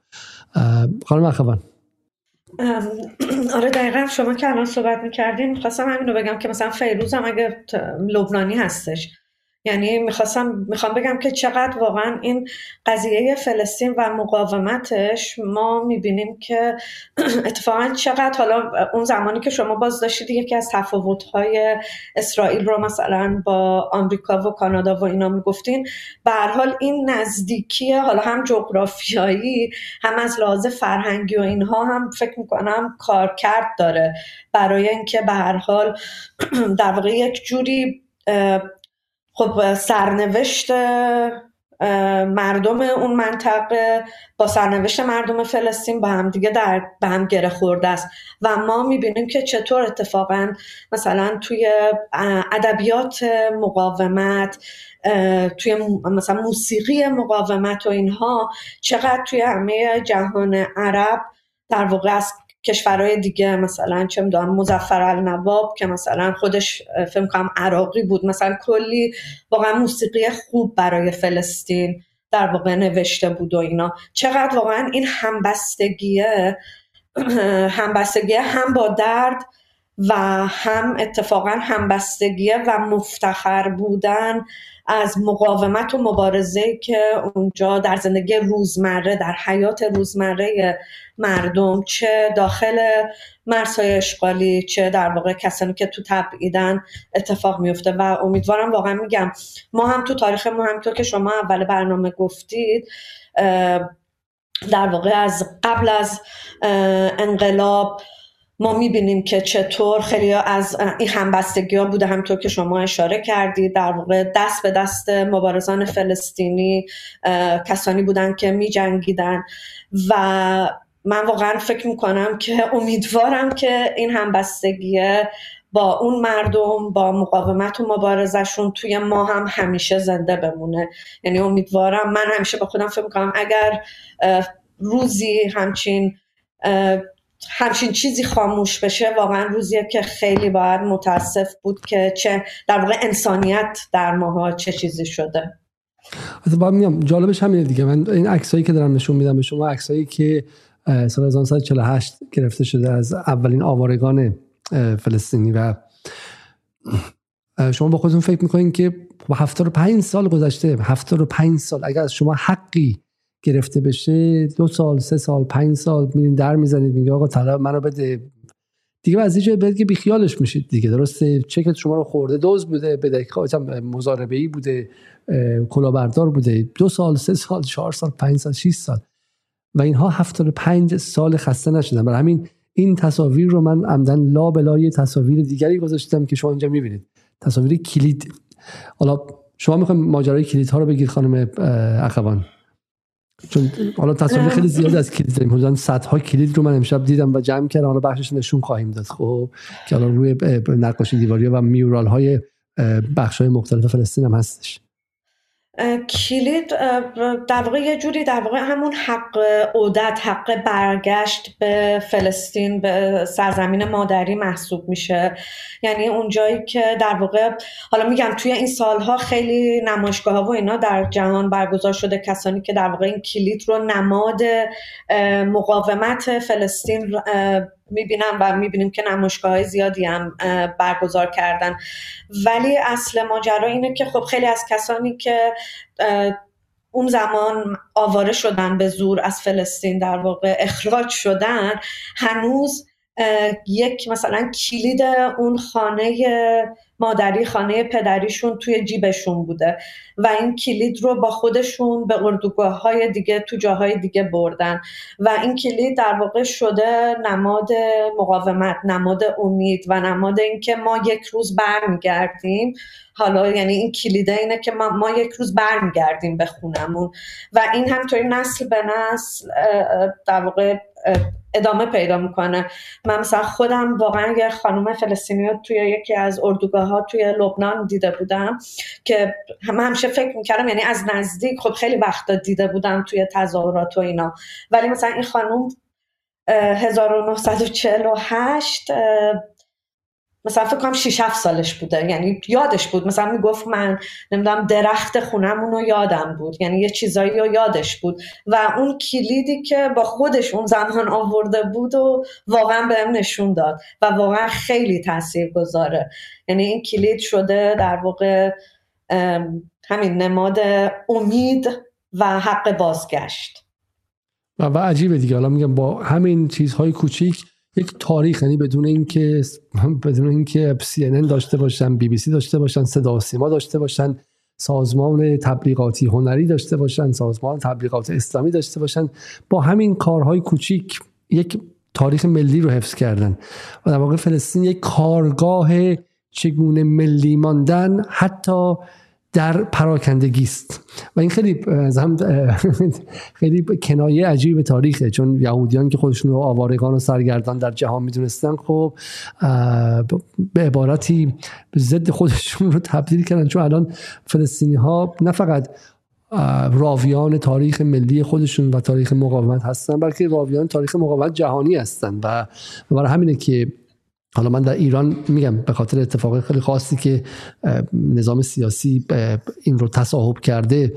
خانم اخوان. <clears throat>
آره دقیقا شما که الان صحبت می‌کردین خواستم همین رو بگم که مثلا فیروز هم اگه لبنانی هستش یعنی می‌خواستم می‌خوام بگم که چقدر واقعا این قضیه فلسطین و مقاومتش ما می‌بینیم که <clears throat> اتفاقا چقدر حالا اون زمانی که شما باز داشتید یکی از تفاوتهای اسرائیل رو مثلا با آمریکا و کانادا و اینا می‌گفتین. به حال این نزدیکی حالا هم جغرافیایی هم از لحاظ فرهنگی و اینها هم فکر می‌کنم کارکرد داره. برای اینکه به هر حال <clears throat> در واقع یک جوری خب سرنوشت مردم اون منطقه با سرنوشت مردم فلسطین با هم دیگه در به هم گره خورده است. و ما می‌بینیم که چطور اتفاقا مثلا توی ادبیات مقاومت توی مثلا موسیقی مقاومت و اینها چقدر توی همه جهان عرب در واقع از کشورهای دیگه مثلا چه می‌دونم مزفر النواب که مثلا خودش فکر کنم عراقی بود. مثلا کلی واقعا موسیقی خوب برای فلسطین در واقع نوشته بود و اینا. چقدر واقعا این همبستگیه همبستگیه هم با درد و هم اتفاقا همبستگیه و مفتخر بودن از مقاومت و مبارزه که اونجا در زندگی روزمره در حیات روزمره مردم چه داخل مرزهای اشغالی چه در واقع کسانی که تو تبعیدن اتفاق میفته و امیدوارم واقعا میگم ما هم تو تاریخ ما همینطور که شما اول برنامه گفتید در واقع از قبل از انقلاب ما می‌بینیم که چطور خیلی از این همبستگی ها بوده. همطور که شما اشاره کردید در واقع دست به دست مبارزان فلسطینی کسانی بودن که میجنگیدن. و من واقعا فکر می‌کنم که امیدوارم که این همبستگیه با اون مردم با مقاومت و مبارزشون توی ما هم همیشه زنده بمونه. یعنی امیدوارم من همیشه با خودم فکر می‌کنم اگر روزی همچین همچین چیزی خاموش بشه واقعا روزیه که خیلی باید متاسف بود که چه در واقع انسانیت در ماها چه چیزی شده.
با میگم جالبش همینه دیگه. من این عکسایی که دارم نشون میدم به شما عکسایی که سال 1948 گرفته شده از اولین آوارگان فلسطینی و شما با خودتون فکر می‌کنین که 75 سال گذشته 75 سال اگر از شما حقی گرفته بشه دو سال سه سال پنج سال میرین در می‌زنید میگه آقا طلب منو بده. دیگه از اینجا بده که بیخیالش میشید دیگه درسته؟ چکت شما رو خورده دوز بوده بده مزاربه ای بوده کلاهبردار بوده. دو سال سه سال چهار سال پنج سال 6 سال. و اینها 75 سال خسته نشدن. برای همین این تصاویر رو من عمدن لا بلای تصاویر دیگری گذاشتم که شما اینجا می‌بینید. تصاویر کلید. حالا شما می‌خوایم ماجرای کلید ها رو بگید خانم اخوان. چون حالا تصاویر خیلی زیاد از کلید داریم. حدودا صدها کلید رو من امشب دیدم و جمع کردم. حالا بخشش نشون خواهیم داد. خب که حالا روی نقاشی دیواری و میورال های بخش های مختلف فلسطین هم هستش.
کلید در واقع یه جوری در واقع همون حق عودت حق برگشت به فلسطین به سرزمین مادری محسوب میشه. یعنی اونجایی که در واقع حالا میگم توی این سالها خیلی نمایشگاه ها و اینا در جهان برگزار شده. کسانی که در واقع این کلید رو نماد مقاومت فلسطین می‌بینم و می‌بینیم که نمایشگاه های زیادی هم برگزار کردن. ولی اصل ماجرا اینه که خب خیلی از کسانی که اون زمان آواره شدن به زور از فلسطین در واقع اخراج شدن هنوز یک مثلا کلید اون خانه مادری خانه پدریشون توی جیبشون بوده و این کلید رو با خودشون به اردوگاه های دیگه تو جاهای دیگه بردن و این کلید در واقع شده نماد مقاومت نماد امید و نماد اینکه ما یک روز برمیگردیم. حالا یعنی این کلیده اینه که ما, ما یک روز برمیگردیم به خونمون و این همطوری نسل به نسل در واقع ادامه پیدا می‌کنه. من مثلا خودم واقعا یه خانم فلسطینی توی یکی از اردوگاه ها توی لبنان دیده بودم که هم همیشه فکر می‌کردم یعنی از نزدیک خب خیلی وقتا دیده بودم توی تظاهرات و اینا. ولی مثلا این خانم 1948 مثلا فکر کنم 6 7 سالش بوده. یعنی یادش بود. مثلا می‌گفت من نمی‌دونم درخت خونمون رو یادم بود. یعنی یه چیزایی رو یادش بود. و اون کلیدی که با خودش اون زمان آورده بود و واقعا بهم نشون داد. و واقعا خیلی تاثیر گذاره یعنی این کلید شده در واقع همین نماد امید و حق بازگشت.
و, و عجیبه دیگه. حالا میگم با همین چیزهای کوچیک یک تاریخ یعنی بدون اینکه <laughs> بدون اینکه سی داشته باشن بی بی سی داشته باشن صدا سیما داشته باشن سازمان تبلیغاتی هنری داشته باشن سازمان تبلیغات اسلامی داشته باشن با همین کارهای کوچیک یک تاریخ ملی رو حفظ کردن. و در واقع فلسطین یک کارگاه چگونه ملی ماندن حتی در پراکندگی است. و این خیلی <laughs> خیلی کنایه عجیب تاریخه. چون یهودیان که خودشون رو آوارگان و سرگردان در جهان می‌دونستن خب به عبارتی ضد خودشون رو تبدیل کردن. چون الان فلسطینی ها نه فقط راویان تاریخ ملی خودشون و تاریخ مقاومت هستن بلکه راویان تاریخ مقاومت جهانی هستن. و برای همینه که حالا من در ایران میگم به خاطر اتفاق خیلی خاصی که نظام سیاسی این رو تصاحب کرده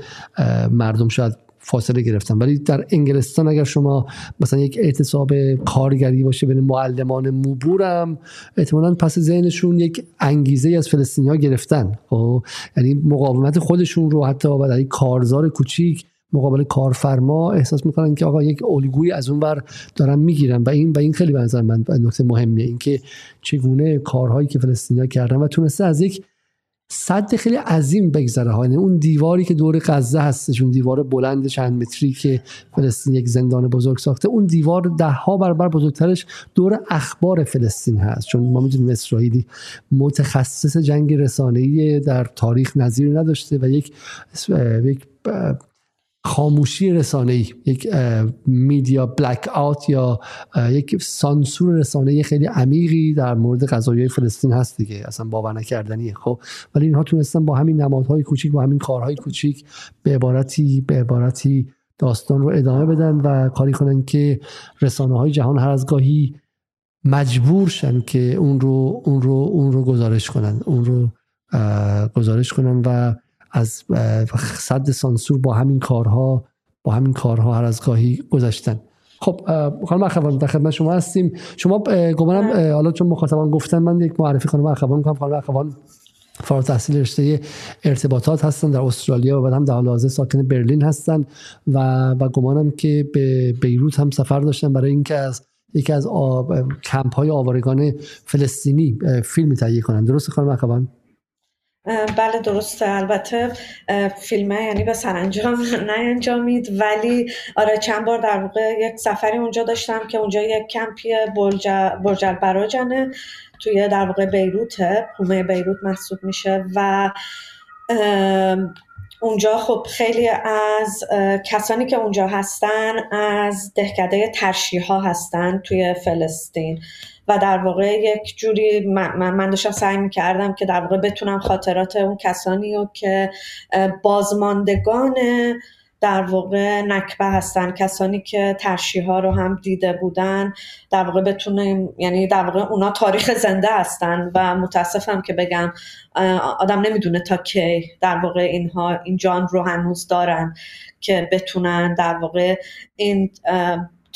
مردم شاید فاصله گرفتن. ولی در انگلستان اگر شما مثلا یک اعتصاب کارگری باشه بین معلمان موبورم احتمالا پس ذهنشون یک انگیزه از فلسطینی ها گرفتن. خب یعنی مقاومت خودشون رو حتی برای کارزار کوچیک مقابل کارفرما احساس می‌کنن که آقا یک الگویی از اون بر دارن می‌گیرن. و این و این خیلی به من نکته مهمیه. اینکه چگونه کارهایی که فلسطینیا کردن و تونسته از یک صد خیلی عظیم بگذره. ها یعنی اون دیواری که دور غزه هستش اون دیوار بلند چند متری که فلسطین یک زندان بزرگ ساخته اون دیوار ده ها برابر بزرگترش دور اخبار فلسطین هست. چون ما می‌دونیم اسرائیلی متخصص جنگ رسانه‌ای در تاریخ نظیر نداشته و یک یک خاموشی رسانه ای یک میدیا بلک آوت یا یک سانسور رسانه خیلی عمیقی در مورد قضایای فلسطین هست دیگه. اصلا باور نکردنیه خب. ولی اینها تونستن با همین نمادهای کوچیک با همین کارهای کوچیک به عبارتی به عبارتی داستان رو ادامه بدن و کاری کنن که رسانه های جهان هر از گاهی مجبور شن که اون رو اون رو اون رو گزارش کنن اون رو گزارش کنن و از صد سانسور با همین کارها با همین کارها هر از گاهی گذشتن. خب خانم اخوان در خدمت شما هستیم. شما گمانم بله. حالا چون مخاطبان گفتن من یک معرفی خانم اخوان کنم خانم اخوان فارغ تحصیل رشته ارتباطات هستن در استرالیا و بعد هم در حال حاضر ساکن برلین هستن و و گمانم که به بیروت هم سفر داشتن برای اینکه از یکی از کمپ های آوارگان فلسطینی فیلم تهیه کنن. درست خانم اخوان؟
بله درسته. البته فیلم یعنی به سرانجام <laughs> نینجامید ولی آره چند بار در واقع یک سفری اونجا داشتم که اونجا یک کمپی برج البراجنه توی در واقع بیروته حومه بیروت محسوب میشه. و اونجا خب خیلی از کسانی که اونجا هستن از دهکده ترشی ها هستن توی فلسطین. و در واقع یک جوری من, من داشتم سعی می‌کردم که در واقع بتونم خاطرات اون کسانی رو که بازماندگان در واقع نکبه هستن کسانی که ترشی ها رو هم دیده بودن در واقع بتونیم یعنی در واقع اونا تاریخ زنده هستن و متاسفم که بگم آدم نمی‌دونه تا کی در واقع اینها این جان رو هنوز دارن که بتونن در واقع این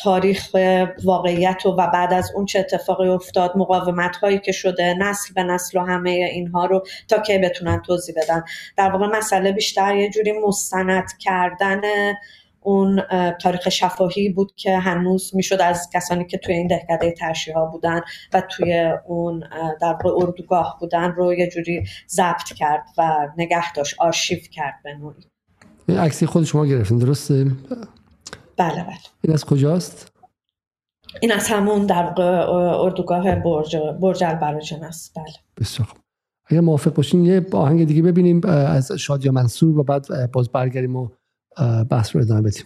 تاریخ واقعیت و, و بعد از اون چه اتفاقی افتاد مقاومت هایی که شده نسل به نسل و همه اینها رو تا کی بتونن توضیح بدن. در واقع مسئله بیشتر یه جوری مستند کردن اون تاریخ شفاهی بود که هنوز می‌شد از کسانی که توی این دهکده ترشی ها بودن و توی اون در اردوگاه بودن رو یه جوری ضبط کرد و نگه داشت آرشیو کرد به نوعی.
عکسی خود شما گرفتین درسته؟
بله بله.
این از کجاست؟
این از همون در اردوگاه برج برج البراجن است. بله.
بسیار اگر موافق باشین یه آهنگ دیگه ببینیم از شادیا منصور و بعد باز برگردیم و بحث رو ادامه بدیم.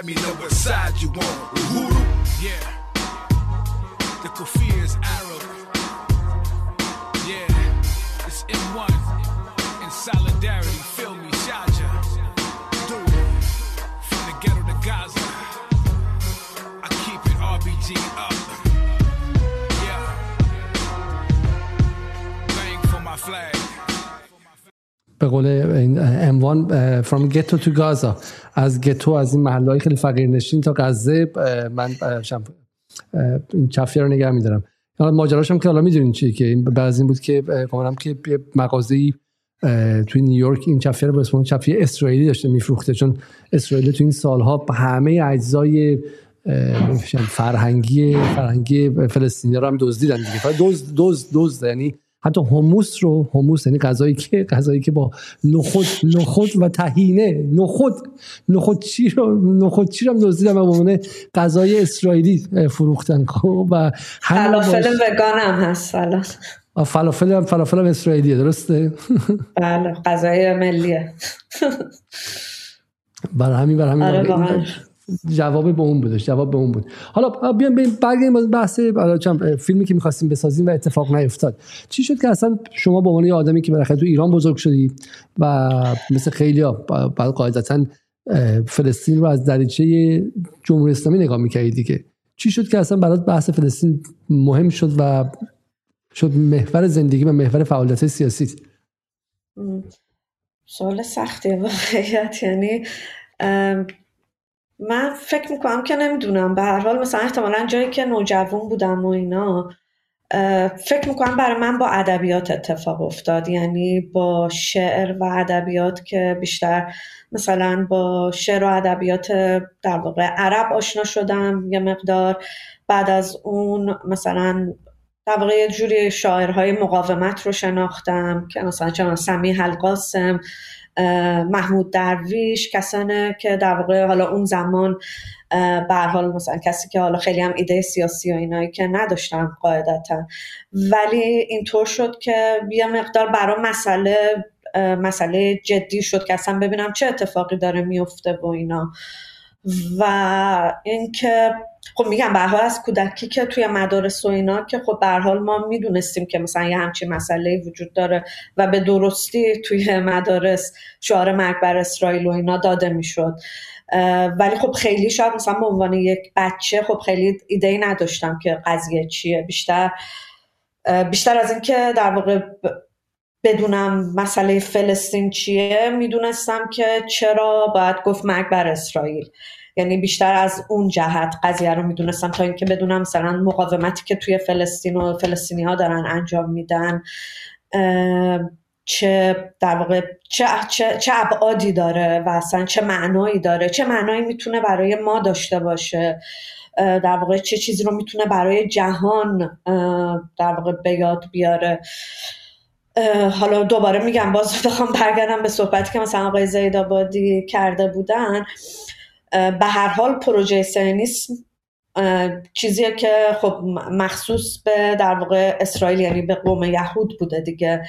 let me know what side you on. Uhuru, yeah. The kafir is Arab. Yeah, it's M1 solidarity, feel me, Shaja. Do it. From the ghetto to Gaza. I keep it RBG up. Yeah. Bang for my flag.
به قول اموان from ghetto to Gaza از گتو از این محله خیلی فقیر نشین تا غزه من این چفیه رو نگه میدارم. ماجراش هم که حالا می‌دونین چیه که این بعض این بود که گمانم که مغازه‌ای توی نیویورک این چفیه رو به اسم چفیه اسرائیلی داشته میفروخته. چون اسرائیل تو این سالها همه اجزای فرهنگی فرهنگی فلسطینی رو هم دزدیدن دیگه. دوز دوز دوز یعنی حتی هموس رو هموس یعنی غذایی که غذایی که با نخود نخود و تهینه نخود نخود چی رو نخود چی رو دزدیدن و به غذای اسرائیلی فروختن.
خب، و فلافل وگان هم هست
فلافل. هم فلافل هم اسرائیلیه درسته؟ <laughs>
بله غذای ملیه.
برای همین برای همین آره جواب به اون بودش جواب به اون بود. حالا بیام برگردیم بحث فیلمی که می‌خواستیم بسازیم و اتفاق نیفتاد. چی شد که اصلا شما به عنوان یه آدمی که بالاخره تو ایران بزرگ شدی و مثل خیلی بعد قاعدتا فلسطین رو از دریچه جمهوری اسلامی نگاه می‌کردی دیگه. چی شد که اصلا برات بحث فلسطین مهم شد و شد محور زندگی و محور فعالیت سیاسی؟
سوال سختی واقعیت یعنی من فکر می‌کنم که نمی‌دونم. به هر حال مثلا احتمالا جایی که نوجوان بودم و اینا فکر می‌کنم برای من با ادبیات اتفاق افتاد. یعنی با شعر و ادبیات که بیشتر مثلا با شعر و ادبیات در واقع عرب آشنا شدم یه مقدار. بعد از اون مثلا در واقع یه جوری شاعرهای مقاومت رو شناختم که مثلا چون سمی القاسم محمود درویش کسانه که در واقع حالا اون زمان به حال مثلا کسی که حالا خیلی هم ایده سیاسی و اینایی که نداشتم قاعدتا. ولی اینطور شد که یه مقدار برای مسئله مسئله جدی شد که اصلا ببینم چه اتفاقی داره میفته و اینا. و اینکه خب میگم به از کودکی که توی مدارس و اینا که خب به حال ما می‌دونستیم که مثلا یه همچین مسئله وجود داره و به درستی توی مدارس شعار مرگ بر اسرائیل و اینا داده می‌شد. ولی خب خیلی شاید مثلا به عنوان یک بچه خب خیلی ایده ای نداشتم که قضیه چیه. بیشتر بیشتر از اینکه در واقع بدونم مسئله فلسطین چیه می‌دونستم که چرا باید گفت مرگ بر اسرائیل. یعنی بیشتر از اون جهت قضیه رو می‌دونستم تا اینکه بدونم مثلا مقاومتی که توی فلسطین و فلسطینی ها دارن انجام میدن چه در واقع چه, چه, چه ابعادی داره و اصلا چه معنایی داره چه معنایی می‌تونه برای ما داشته باشه در واقع چه چیزی رو می‌تونه برای جهان در واقع به یاد بیاره. حالا دوباره میگم باز <laughs> بخوام برگردم به صحبتی که مثلا آقای زیدآبادی کرده بودن. به هر حال پروژه سیونیسم چیزیه که خب مخصوص به در واقع اسرائیل یعنی به قوم یهود بوده دیگه.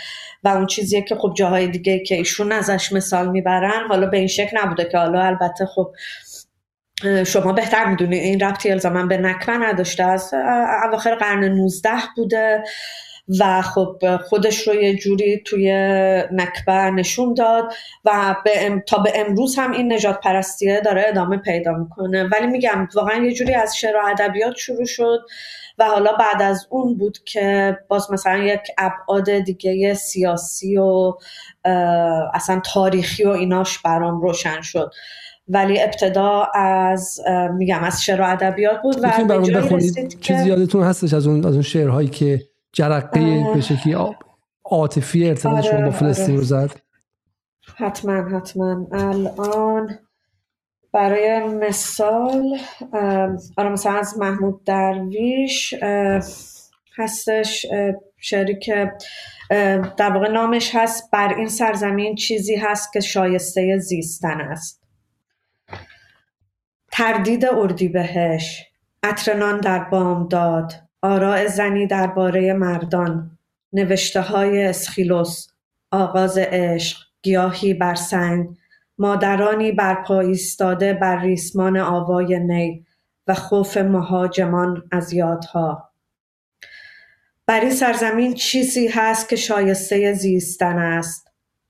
و اون چیزیه که خب جاهای دیگه که ایشون ازش مثال می‌برن حالا به این شکل نبوده که حالا البته خب شما بهتر می‌دونید این ربطی الزاما به نکبه نداشته. از اواخر قرن 19 بوده. و خب خودش رو یه جوری توی نکبه نشون داد و به تا به امروز هم این نجات پرستیه داره ادامه پیدا می‌کنه. ولی میگم واقعا یه جوری از شعر و ادبیات شروع شد و حالا بعد از اون بود که باز مثلا یک ابعاد دیگه سیاسی و اصلا تاریخی و ایناش برام روشن شد. ولی ابتدا از میگم از شعر و ادبیات بود و
بخونید چیزی یادتون هستش از اون از اون شعرهایی که جرقه به شکلی عاطفی ارتباط شما با آره، فلسطین رو زد.
حتما حتما. الان برای مثال آره مثلا از محمود درویش هستش شعری که در واقع نامش هست بر این سرزمین چیزی هست که شایسته زیستن است. تردید بهش عطر در بام داد آراء زنی درباره مردان. نوشته های اسخیلوس آغاز عشق گیاهی بر سنگ مادرانی برپا ایستاده بر ریسمان آوای نی و خوف مهاجمان از یادها. بر این سرزمین چیزی هست که شایسته زیستن است.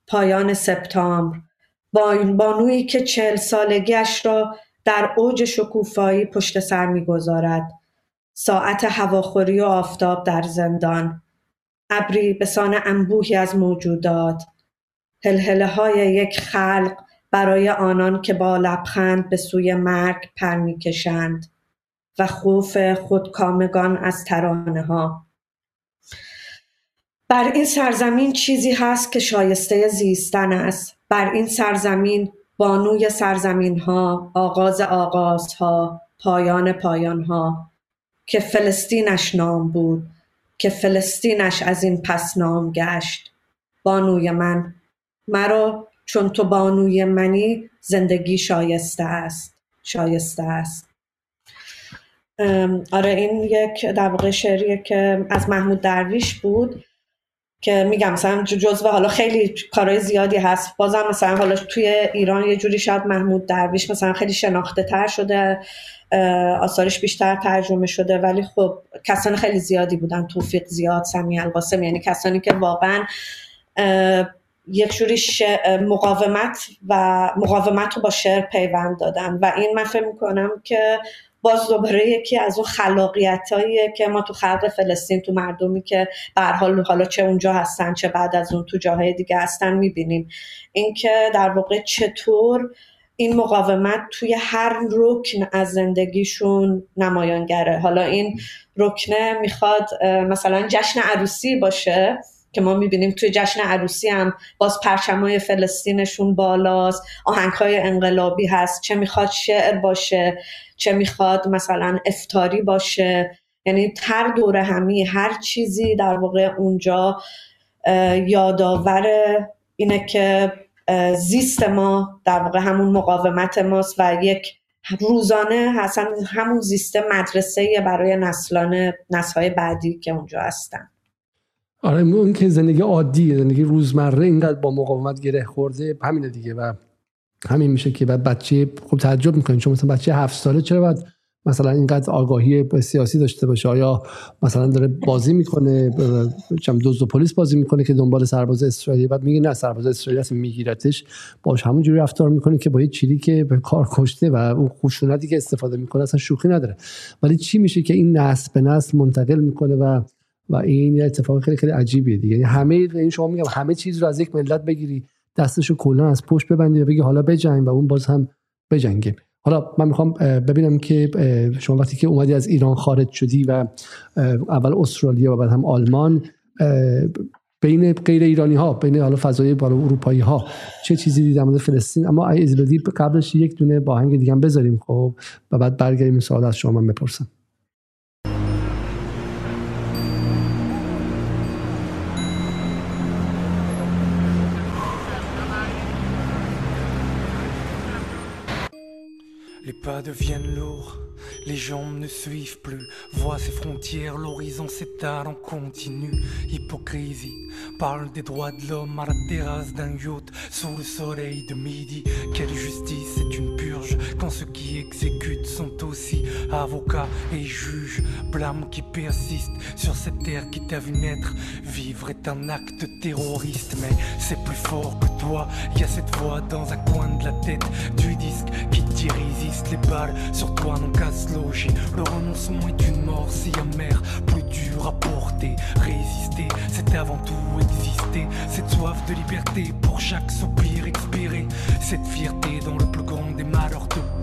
پایان سپتامبر. بانویی که چهل سالگیش را در اوج شکوفایی پشت سر می‌گذارد. ساعت هواخوری و آفتاب در زندان. ابری به سان انبوهی از موجودات. هلهله های یک خلق برای آنان که با لبخند به سوی مرگ پر می‌کشند و خوف خودکامگان از ترانه ها بر این سرزمین چیزی هست که شایسته زیستن است. بر این سرزمین بانوی سرزمین ها آغاز آغاز ها پایان پایان ها که فلسطینش نام بود که فلسطینش از این پس نام گشت. بانوی من مرا چون تو بانوی منی زندگی شایسته است شایسته است. آره این یک در واقع شعریه که از محمود درویش بود که میگم مثلا جزو حالا خیلی کارهای زیادی هست. بازم مثلا حالا توی ایران یه جوری شاید محمود درویش مثلا خیلی شناخته تر شده. آثارش بیشتر ترجمه شده ولی خب کسان خیلی زیادی بودن توفیق زیاد سمی القاسم یعنی کسانی که واقعا یک جوری مقاومت و مقاومت رو با شعر پیوند دادن. و این من فکر می‌کنم که باز دوباره یکی از اون خلاقیت که ما تو خلق فلسطین تو مردمی که به حال حالا چه اونجا هستن چه بعد از اون تو جاهای دیگه هستن می‌بینیم. اینکه در واقع چطور این مقاومت توی هر رکن از زندگیشون نمایانگره. حالا این رکنه می‌خواد مثلا جشن عروسی باشه که ما می‌بینیم توی جشن عروسی هم باز پرچمای فلسطینشون بالاست آهنگهای انقلابی هست چه می‌خواد شعر باشه چه می‌خواد مثلا افتاری باشه. یعنی هر دوره همی هر چیزی در واقع اونجا یادآور اینه که زیست ما در واقع همون مقاومت ماست و یک روزانه حسن همون زیست مدرسه برای نسلان نسلهای بعدی که اونجا هستن.
آره اون که زندگی عادی زندگی روزمره اینقدر با مقاومت گره خورده همینه دیگه و همین میشه که بعد بچه خب تعجب می‌کنین چون مثلا بچه هفت ساله چرا باید مثلا اینقدر آگاهی سیاسی داشته باشه. آیا مثلا داره بازی می‌کنه چم دوز و پلیس بازی می‌کنه که دنبال سرباز اسرائیلی بعد میگه نه سرباز اسرائیلی هست میگیرتش. باش همون جوری رفتار می‌کنه که با یه چیلی که به کار کشته و اون خشونتی که استفاده می‌کنه اصلا شوخی نداره. ولی چی میشه که این نسل به نسل منتقل می‌کنه و و این یه اتفاق خیلی خیلی عجیبیه دیگه. یعنی همه این شما میگم همه چیز رو از یک ملت بگیری دستشو کلا از پشت ببندی و بگی حالا بجنگ و اون باز هم بجنگه. حالا من می‌خوام ببینم که شما وقتی که اومدی از ایران خارج شدی و اول استرالیا و بعد هم آلمان بین غیر ایرانی ها بین حالا فضای بالا اروپایی ها چه چیزی دیدم در فلسطین؟ اما از قبلش یک دونه باهنگ دیگه هم بذاریم خب؟ و بعد برگردیم سوال از شما من بپرسم.
Pas deviennent lourds, les jambes ne suivent plus, voient ses frontières, l'horizon s'étale en continu. Hypocrisie, parle des droits de l'homme à la terrasse d'un yacht sous le soleil de midi. Quelle justice est une purge quand ceux qui exécutent sont aussi avocats et juges. Blâme qui persiste sur cette terre qui t'a vu naître. Vivre est un acte terroriste, mais c'est plus fort que toi. Y a cette voix dans un coin de la tête du disque qui t'y résiste les balles sur toi n'ont qu'à Le renoncement est une mort si amère, plus dur à porter. Résister, c'est avant tout exister. Cette soif de liberté pour chaque soupir expiré. Cette fierté dans le plus grand des malheurs pousse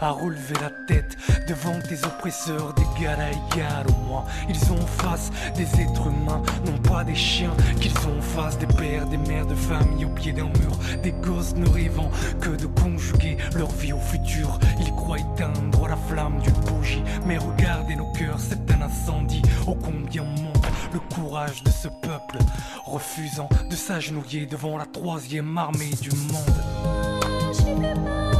à relever la tête devant tes oppresseurs d'égal à égal au moins. Ils ont en face des êtres humains, non pas des chiens, qu'ils ont en face des pères, des mères de famille au pied d'un mur, des gosses ne rêvant que de conjuguer leur vie au futur. Ils croient éteindre la flamme d'une bougie, mais regardez nos cœurs, c'est un incendie. Ô combien monte le courage de ce peuple, refusant de s'agenouiller devant la troisième armée du monde.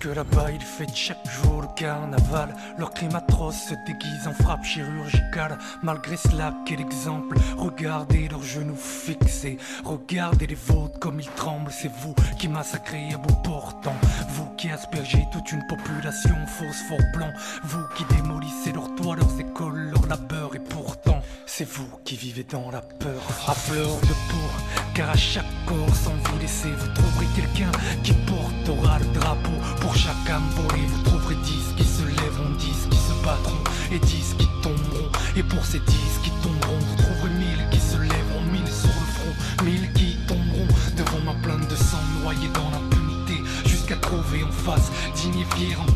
Que là-bas il fait chaque jour le carnaval. Leur crime atroce se déguise en frappe chirurgicale. Malgré cela, quel exemple? Regardez leurs genoux fixés. Regardez les vôtres comme ils tremblent. C'est vous qui massacrez à bout portant. Vous qui aspergez toute une population phosphore blanc. Vous qui démolissez leurs toits, leurs écoles, leur labeur. Et pourtant, c'est vous qui vivez dans la peur. À fleur de peau, car à chaque corps sans vous laisser, vous trouverez quelqu'un qui portera le drapeau. Pour chaque âme volée, vous trouverez dix qui se lèveront, dix qui se battront et dix qui tomberont. Et pour ces dix qui tomberont, vous trouverez mille qui se lèveront, mille sur le front, mille qui tomberont devant ma plainte de sang noyé dans l'impunité. Jusqu'à trouver en face, digne et fier, un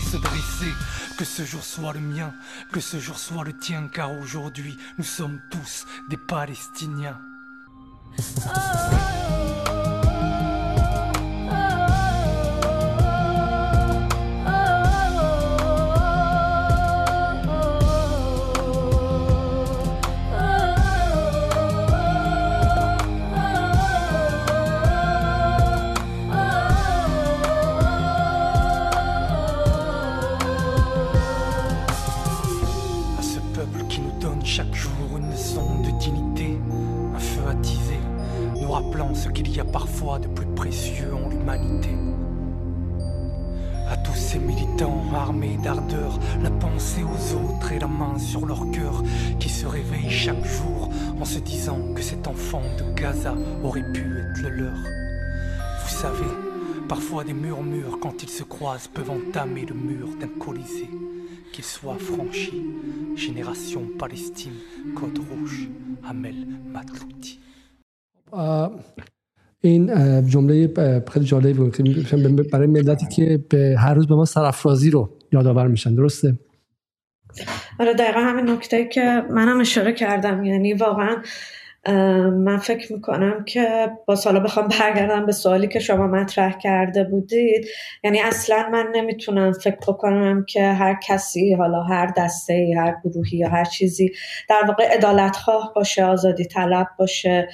se dresser. Que ce jour soit le mien, que ce jour soit le tien, car aujourd'hui nous sommes tous des Palestiniens. oh. Parfois de plus précieux en l'humanité. À tous ces militants armés d'ardeur, la pensée aux autres et la main sur leur cœur, qui se réveillent chaque jour en se disant que cet enfant de Gaza aurait pu être le leur. Vous savez, parfois des murmures quand ils se croisent peuvent entamer le mur d'un colisée, qu'il soit franchi. Génération Palestine, Code Rouge, Amel Matlouti.
این جمله خیلی جالبی بود. برای ملتی که به هر روز به ما سرافرازی رو یادآور میشن. درسته؟
آره دقیقا همین نکته که منم اشاره کردم. یعنی واقعا من فکر می‌کنم که با سالا بخوام برگردم به سوالی که شما مطرح کرده بودید. یعنی اصلا من نمی‌تونم فکر بکنم که هر کسی حالا هر دسته هر گروهی یا هر چیزی در واقع ادالت خواه باشه آزادی طلب باشه.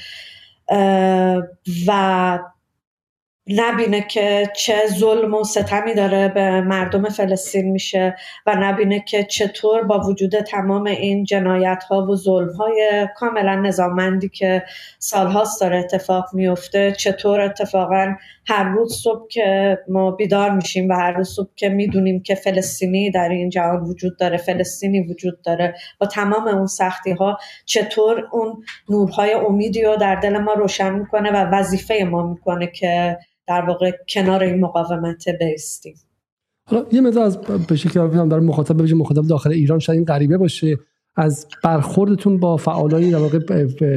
و نبینه که چه ظلم و ستمی داره به مردم فلسطین میشه و نبینه که چطور با وجود تمام این جنایت ها و ظلم های کاملا نظاممندی که سالهاست داره اتفاق میفته چطور اتفاقا هر روز صبح که ما بیدار میشیم و هر روز صبح که می‌دونیم که فلسطینی در این جهان وجود داره فلسطینی وجود داره با تمام اون سختی ها چطور اون نورهای امیدی رو در دل ما روشن می‌کنه و وظیفه ما می‌کنه که در واقع کنار این مقاومت بیستیم
حالا یه مقدار از به شکلی در مخاطب ببینیم مخاطب داخل ایران شاید این غریبه باشه. از برخوردتون با فعالای در واقع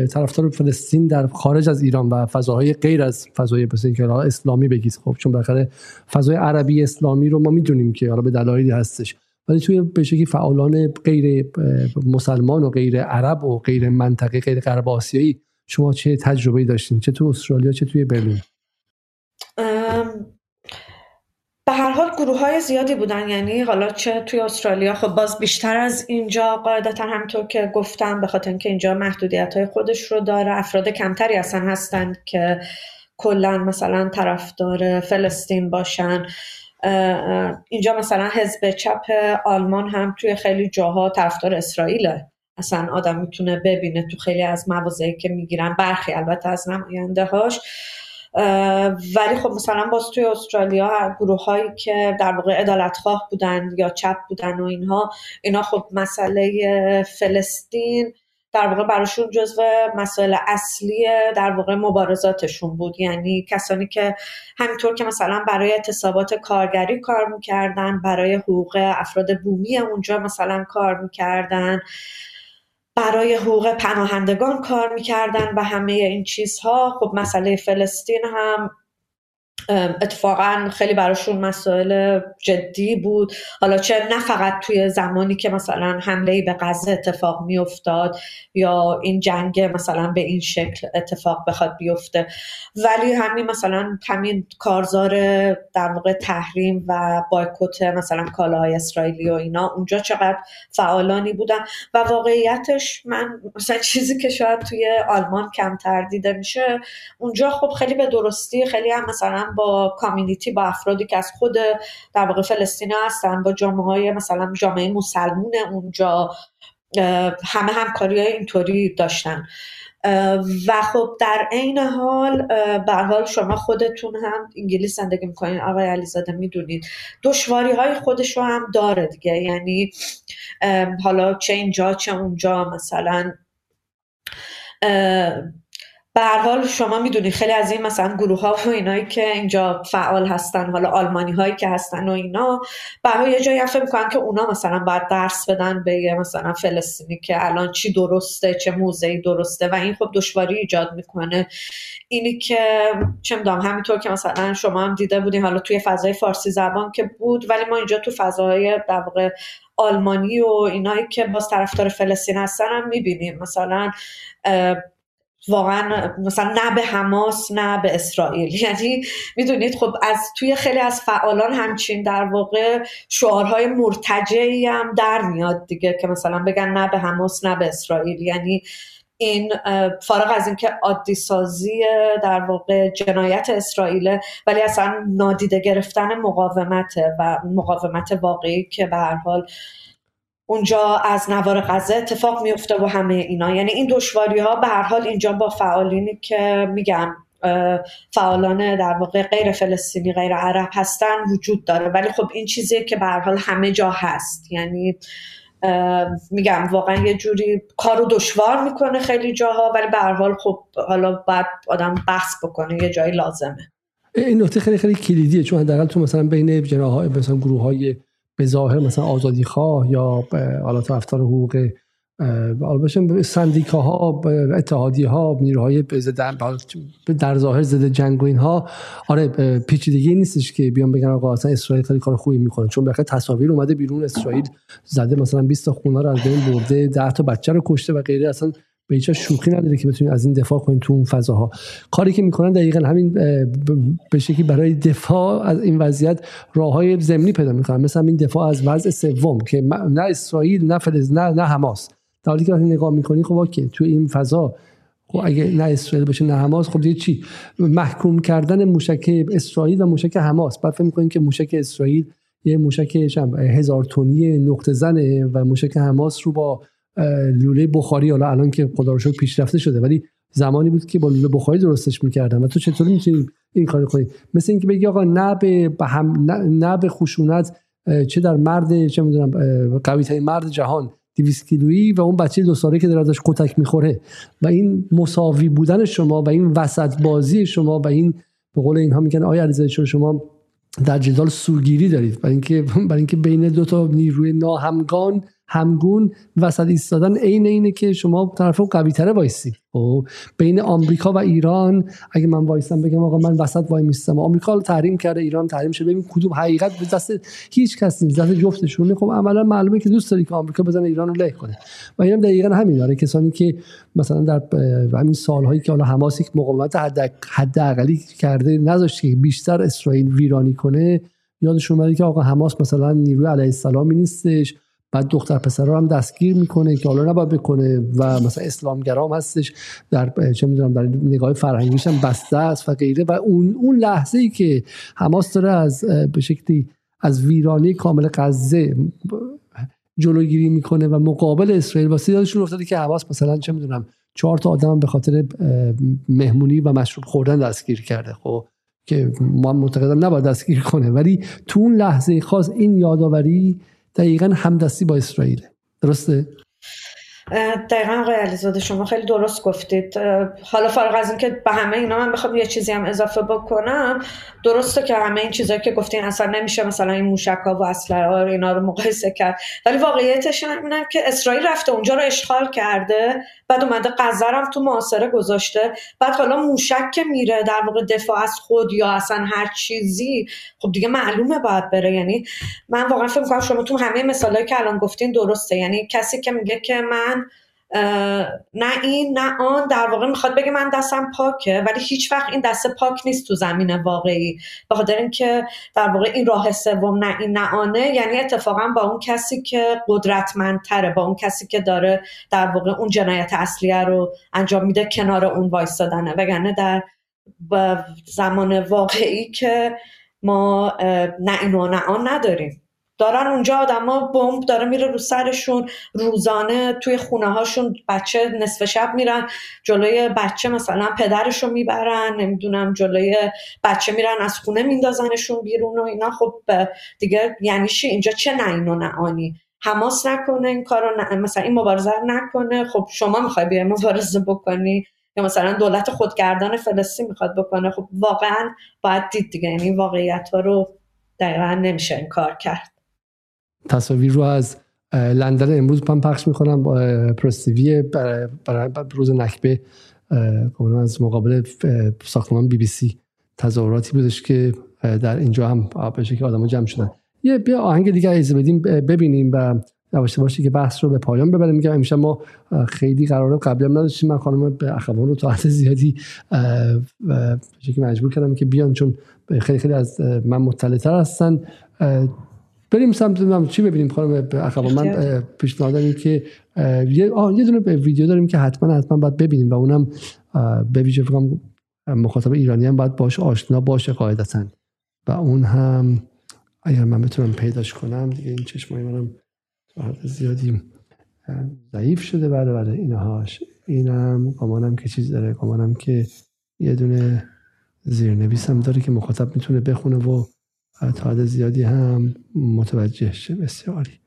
طرفدار فلسطین در خارج از ایران و فضاهای غیر از فضای که اسلامی بگید. خب چون بالاخره فضای عربی اسلامی رو ما می‌دونیم که حالا به دلایلی هستش. ولی توی به شکلی فعالان غیر مسلمان و غیر عرب و غیر منطقه غیر غرب آسیایی شما چه تجربه داشتین؟ چه تو استرالیا چه توی برلین؟
هر حال گروه های زیادی بودن یعنی حالا چه توی استرالیا خب باز بیشتر از اینجا قاعدتا همطور که گفتم به خاطر اینکه اینجا محدودیت های خودش رو داره. افراد کمتری اصلا هستند که کلا مثلا طرفدار فلسطین باشن. اینجا مثلا حزب چپ آلمان هم توی خیلی جاها طرفدار اسرائیله. اصلا آدم می‌تونه ببینه تو خیلی از مواضعی که می‌گیرن. برخی البته از نماینده هاش ولی خب مثلا باز توی استرالیا گروه هایی که در واقع ادالت خواه بودن یا چپ بودن و اینها اینا خب مسئله فلسطین در واقع براشون جزو مسائل اصلی در واقع مبارزاتشون بود. یعنی کسانی که همینطور که مثلا برای اعتصابات کارگری کار می‌کردن برای حقوق افراد بومی اونجا مثلا کار می‌کردن. برای حقوق پناهندگان کار می‌کردن و همه این چیزها. خب مسئله فلسطین هم اتفاقا خیلی براشون مسائل جدی بود. حالا چه نه فقط توی زمانی که مثلا حمله به غزه اتفاق میافتاد یا این جنگ مثلا به این شکل اتفاق بخواد بیفته ولی همین مثلا همین کارزار در واقع تحریم و بایکوت مثلا کالاهای اسرائیلی و اینا اونجا چقدر فعالانی بودن و واقعیتش من مثلا چیزی که شاید توی آلمان کمتر دیده میشه اونجا خب خیلی به درستی خیلی هم مثلا با کامیونیتی با افرادی که از خود در واقع فلسطین هستن با جامعه های مثلا جامعه مسلمون اونجا همه همکاری های اینطوری داشتن. و خب در عین حال به حال شما خودتون هم انگلیس زندگی می‌کنین. آقای علیزاده می‌دونید دشواری های خودش رو هم داره دیگه. یعنی حالا چه اینجا چه اونجا مثلا به هر حال شما می‌دونید خیلی از این مثلا گروه ها و اینایی که اینجا فعال هستن حالا آلمانی هایی که هستن و اینا برای یه جایی فکر می‌کنن که اونا مثلا باید درس بدن به یه مثلا فلسطینی که الان چی درسته چه موزه درسته و این خب دشواری ایجاد می‌کنه. اینی که چه می‌دونم همینطور که مثلا شما هم دیده بودین حالا توی فضای فارسی زبان که بود ولی ما اینجا تو فضای در واقع آلمانی و اینایی که باز طرفدار فلسطین هستن هم می‌بینیم. مثلا واقعا مثلا نه به حماس نه به اسرائیل. <laughs> یعنی می‌دونید خب از توی خیلی از فعالان همچین در واقع شعارهای مرتجعی هم در میاد دیگه که مثلا بگن نه به حماس نه به اسرائیل. یعنی این فارغ از اینکه عادی سازی در واقع جنایت اسرائیل ولی اصلا نادیده گرفتن مقاومته و مقاومت واقعی که به هر حال اونجا از نوار غزه اتفاق میفته و همه اینا. یعنی این دشواری ها به هر حال اینجا با فعالینی که میگم فعالان در واقع غیر فلسطینی غیر عرب هستن وجود داره. ولی خب این چیزیه که به هر حال همه جا هست. یعنی میگم واقعا یه جوری کارو دشوار می‌کنه خیلی جاها ولی به هر حال خب حالا باید آدم بحث بکنه یه جایی لازمه.
این نکته خیلی خیلی کلیدیه چون حداقل تو مثلا بین جناهای مثلا گروه های به ظاهر مثلا آزادی خواه یا حالا طرفدار حقوق البته سندیکاها اتحادی ها نیروهای در ظاهر ضد جنگ و اینها. آره پیچیدگی نیستش که بیان بگن آقا اصلا اسرائیل خیلی کار خوبی می‌کنه. چون بخاطر تصاویر اومده بیرون اسرائیل زده مثلا 20 تا خونه رو از بین برده 10 تا بچه رو کشته و غیره. اصلا به هیچ شوخی نداره که بتونید از این دفاع کنید تو اون فضاها. کاری که می‌کنن دقیقا همین به شکلی برای دفاع از این وضعیت راه های زمینی پیدا می‌کنن. مثل همین دفاع از وضع سوم که نه اسرائیل نه فلز نه نه حماس. در حالی که وقتی نگاه می‌کنی خب اوکی تو این فضا خب اگه نه اسرائیل باشه نه حماس خب چی؟ محکوم کردن موشک اسرائیل و موشک حماس. بعد فکر می‌کنین که موشک اسرائیل یه موشک هزار تونی نقطه زنه و موشک حماس رو با لوله بخاری حالا الان که خدا رو پیشرفته شده ولی زمانی بود که با لوله بخاری درستش می‌کردن. و تو چطوری می‌تونی این کار کنی؟ مثل اینکه بگی آقا نه به هم نه به خشونت چه در مرد چه می‌دونم قوی مرد جهان 200 کیلویی و اون بچه دو ساله که داره ازش کتک می‌خوره. و این مساوی بودن شما و این وسط بازی شما و این به قول اینها میگن آیا علیزاده شما در جدال سوگیری دارید. برای اینکه برای اینکه بین دو تا نیروی ناهمگان همگون وسط ایستادن عین اینه که شما طرف قوی تره وایسی. خب بین آمریکا و ایران اگه من وایسم بگم آقا من وسط وای میستم. آمریکا رو تحریم کرده ایران تحریم شده. ببین کدوم حقیقت به دست هیچ کس نیست. دست جفتشونه خب عملا معلومه که دوست داری که آمریکا بزنه ایران رو له کنه. و اینم دقیقا همین داره. کسانی که مثلا در همین سالهایی که حالا حماس یک مقاومت حد اقلی کرده نذاشت که بیشتر اسرائیل ویرانی کنه یادشون اومده که آقا حماس مثلا نیروی علیه السلامی نیستش. بعد دختر پسر هم دستگیر می‌کنه که حالا نباید بکنه و مثلا اسلامگرام هستش در چه می‌دونم در نگاه فرهنگیش هم بسته است و غیره. و اون اون لحظه ای که حماس داره از به شکلی از ویرانی کامل غزه جلوگیری می‌کنه و مقابل اسرائیل واسه یادشون افتاده که حماس مثلا چه می‌دونم چهار تا آدم به خاطر مهمونی و مشروب خوردن دستگیر کرده. خب که ما معتقدم نباید دستگیر کنه. ولی تو اون لحظه خاص این یادآوری دقیقا همدستی با اسرائیل درسته؟
دقیقا آقای علیزاده شما خیلی درست گفتید. حالا فارغ از اینکه به همه اینا من بخوام یه چیزی هم اضافه بکنم. درسته که همه این چیزایی که گفتین اصلا نمیشه مثلا این موشک ها و اسلحه اینا رو مقایسه کرد. ولی واقعیتش اینه که اسرائیل رفته اونجا رو اشغال کرده بعد اومده غزه هم تو معاصره گذاشته. بعد حالا موشک که میره در واقع دفاع از خود یا اصلا هر چیزی خب دیگه معلومه باید بره. یعنی من واقعا فکر می‌کنم شما تو همه مثالهایی که الان گفتین درسته. یعنی کسی که میگه که من نه این نه آن. در واقع می‌خواد بگه من دستم پاکه ولی هیچ وقت این دست پاک نیست تو زمین واقعی. به خاطر اینکه در واقع این راه سوم نه این نه آنه. یعنی اتفاقا با اون کسی که قدرتمندتره با اون کسی که داره در واقع اون جنایت اصلیه رو انجام میده کنار اون وایستادنه. وگرنه در زمان واقعی که ما نه این و نه آن نداریم. دارن اونجا آدما بمب داره میره رو سرشون روزانه توی خونه هاشون بچه نصف شب میرن جلوی بچه مثلا پدرشون می‌برن نمی‌دونم جلوی بچه میرن از خونه میندازنشون بیرون و اینا. خب دیگه یعنی چی؟ اینجا چه نه اینو نه آنی حماس نکنه این کارو نه مثلا این مبارزه نکنه. خب شما می‌خوای بیای مبارزه بکنی؟ یا مثلا دولت خودگردان فلسطین می‌خواد بکنه؟ خب واقعا باید دید دیگه. یعنی واقعیت ها رو دقیقا نمیشه این کار کرد.
تصاویر رو از لندن امروز من پخش می‌کنم با پرستیوی برای, برای روز نکبه از مقابل ساختمان بی بی سی تظاهراتی بودش که در اینجا هم بشه که آدم جمع شدن. یه بیا آهنگ دیگه ایزه بدیم ببینیم و نواشته باشی که بحث رو به پایان ببریم. میگم امشب ما خیلی قرار قبلی هم نداشتیم. من خانم به اخوان رو تا حد زیادی که مجبور کردم که بیان چون خیلی خیلی از من مطلع تر هستن بریم سمت چی ببینیم خانم اخوان من پیشنهاد این که یه یه دونه ویدیو داریم که حتما حتما باید ببینیم و اونم به ویژه فکر مخاطب ایرانی هم باید باش آشنا باشه قاعدتا. و اون هم اگر من بتونم پیداش کنم دیگه این چشمای منم زیادی ضعیف شده بله بله اینهاش. اینم گمانم که چیز داره گمانم که یه دونه زیرنویس هم داره که مخاطب می‌تونه بخونه و تعداد زیادی هم متوجه شه بسیاری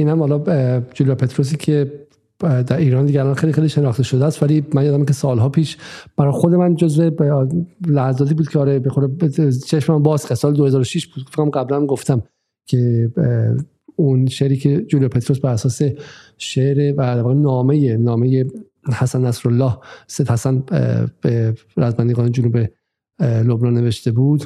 این هم حالا جولیا پتروسی که در ایران دیگه الان خیلی خیلی شناخته شده است ولی من یادم که سالها پیش برای خود من جزو لحظاتی بود که آره به خود چشم من باز سال 2006 بود. فکرم قبلا گفتم که اون شعری که جولیا پتروس بر اساس شعر و نامه نامه حسن نصرالله سید حسن به رزمندگان جنوب لبنان نوشته بود.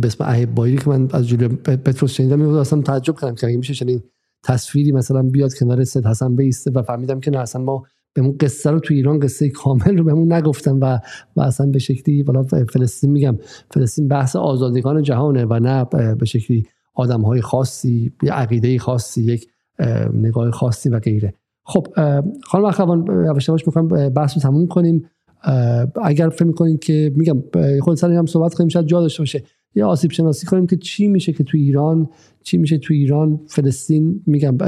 به اسم عهب بایری که من از جولیا پتروس شنیدم اصلا تعجب کردم که میشه چنین تصویری مثلا بیاد کنار سید حسن بیسته و فهمیدم که نه اصلا ما بهمون قصه رو تو ایران قصه کامل رو بهمون نگفتم و و اصلا به شکلی والا فلسطین میگم فلسطین بحث آزادگان جهانه و نه به شکلی آدم های خاصی یه عقیده خاصی یک نگاه خاصی و غیره. خب خانم اخوان یواش یواش می‌خوام بحث رو تموم کنیم. اگر فکر می‌کنین که میگم خود سر هم صحبت کنیم شاید جا داشته باشه. یه آسیب شناسی کنیم که چی میشه که تو ایران چی میشه تو ایران فلسطین؟ میگم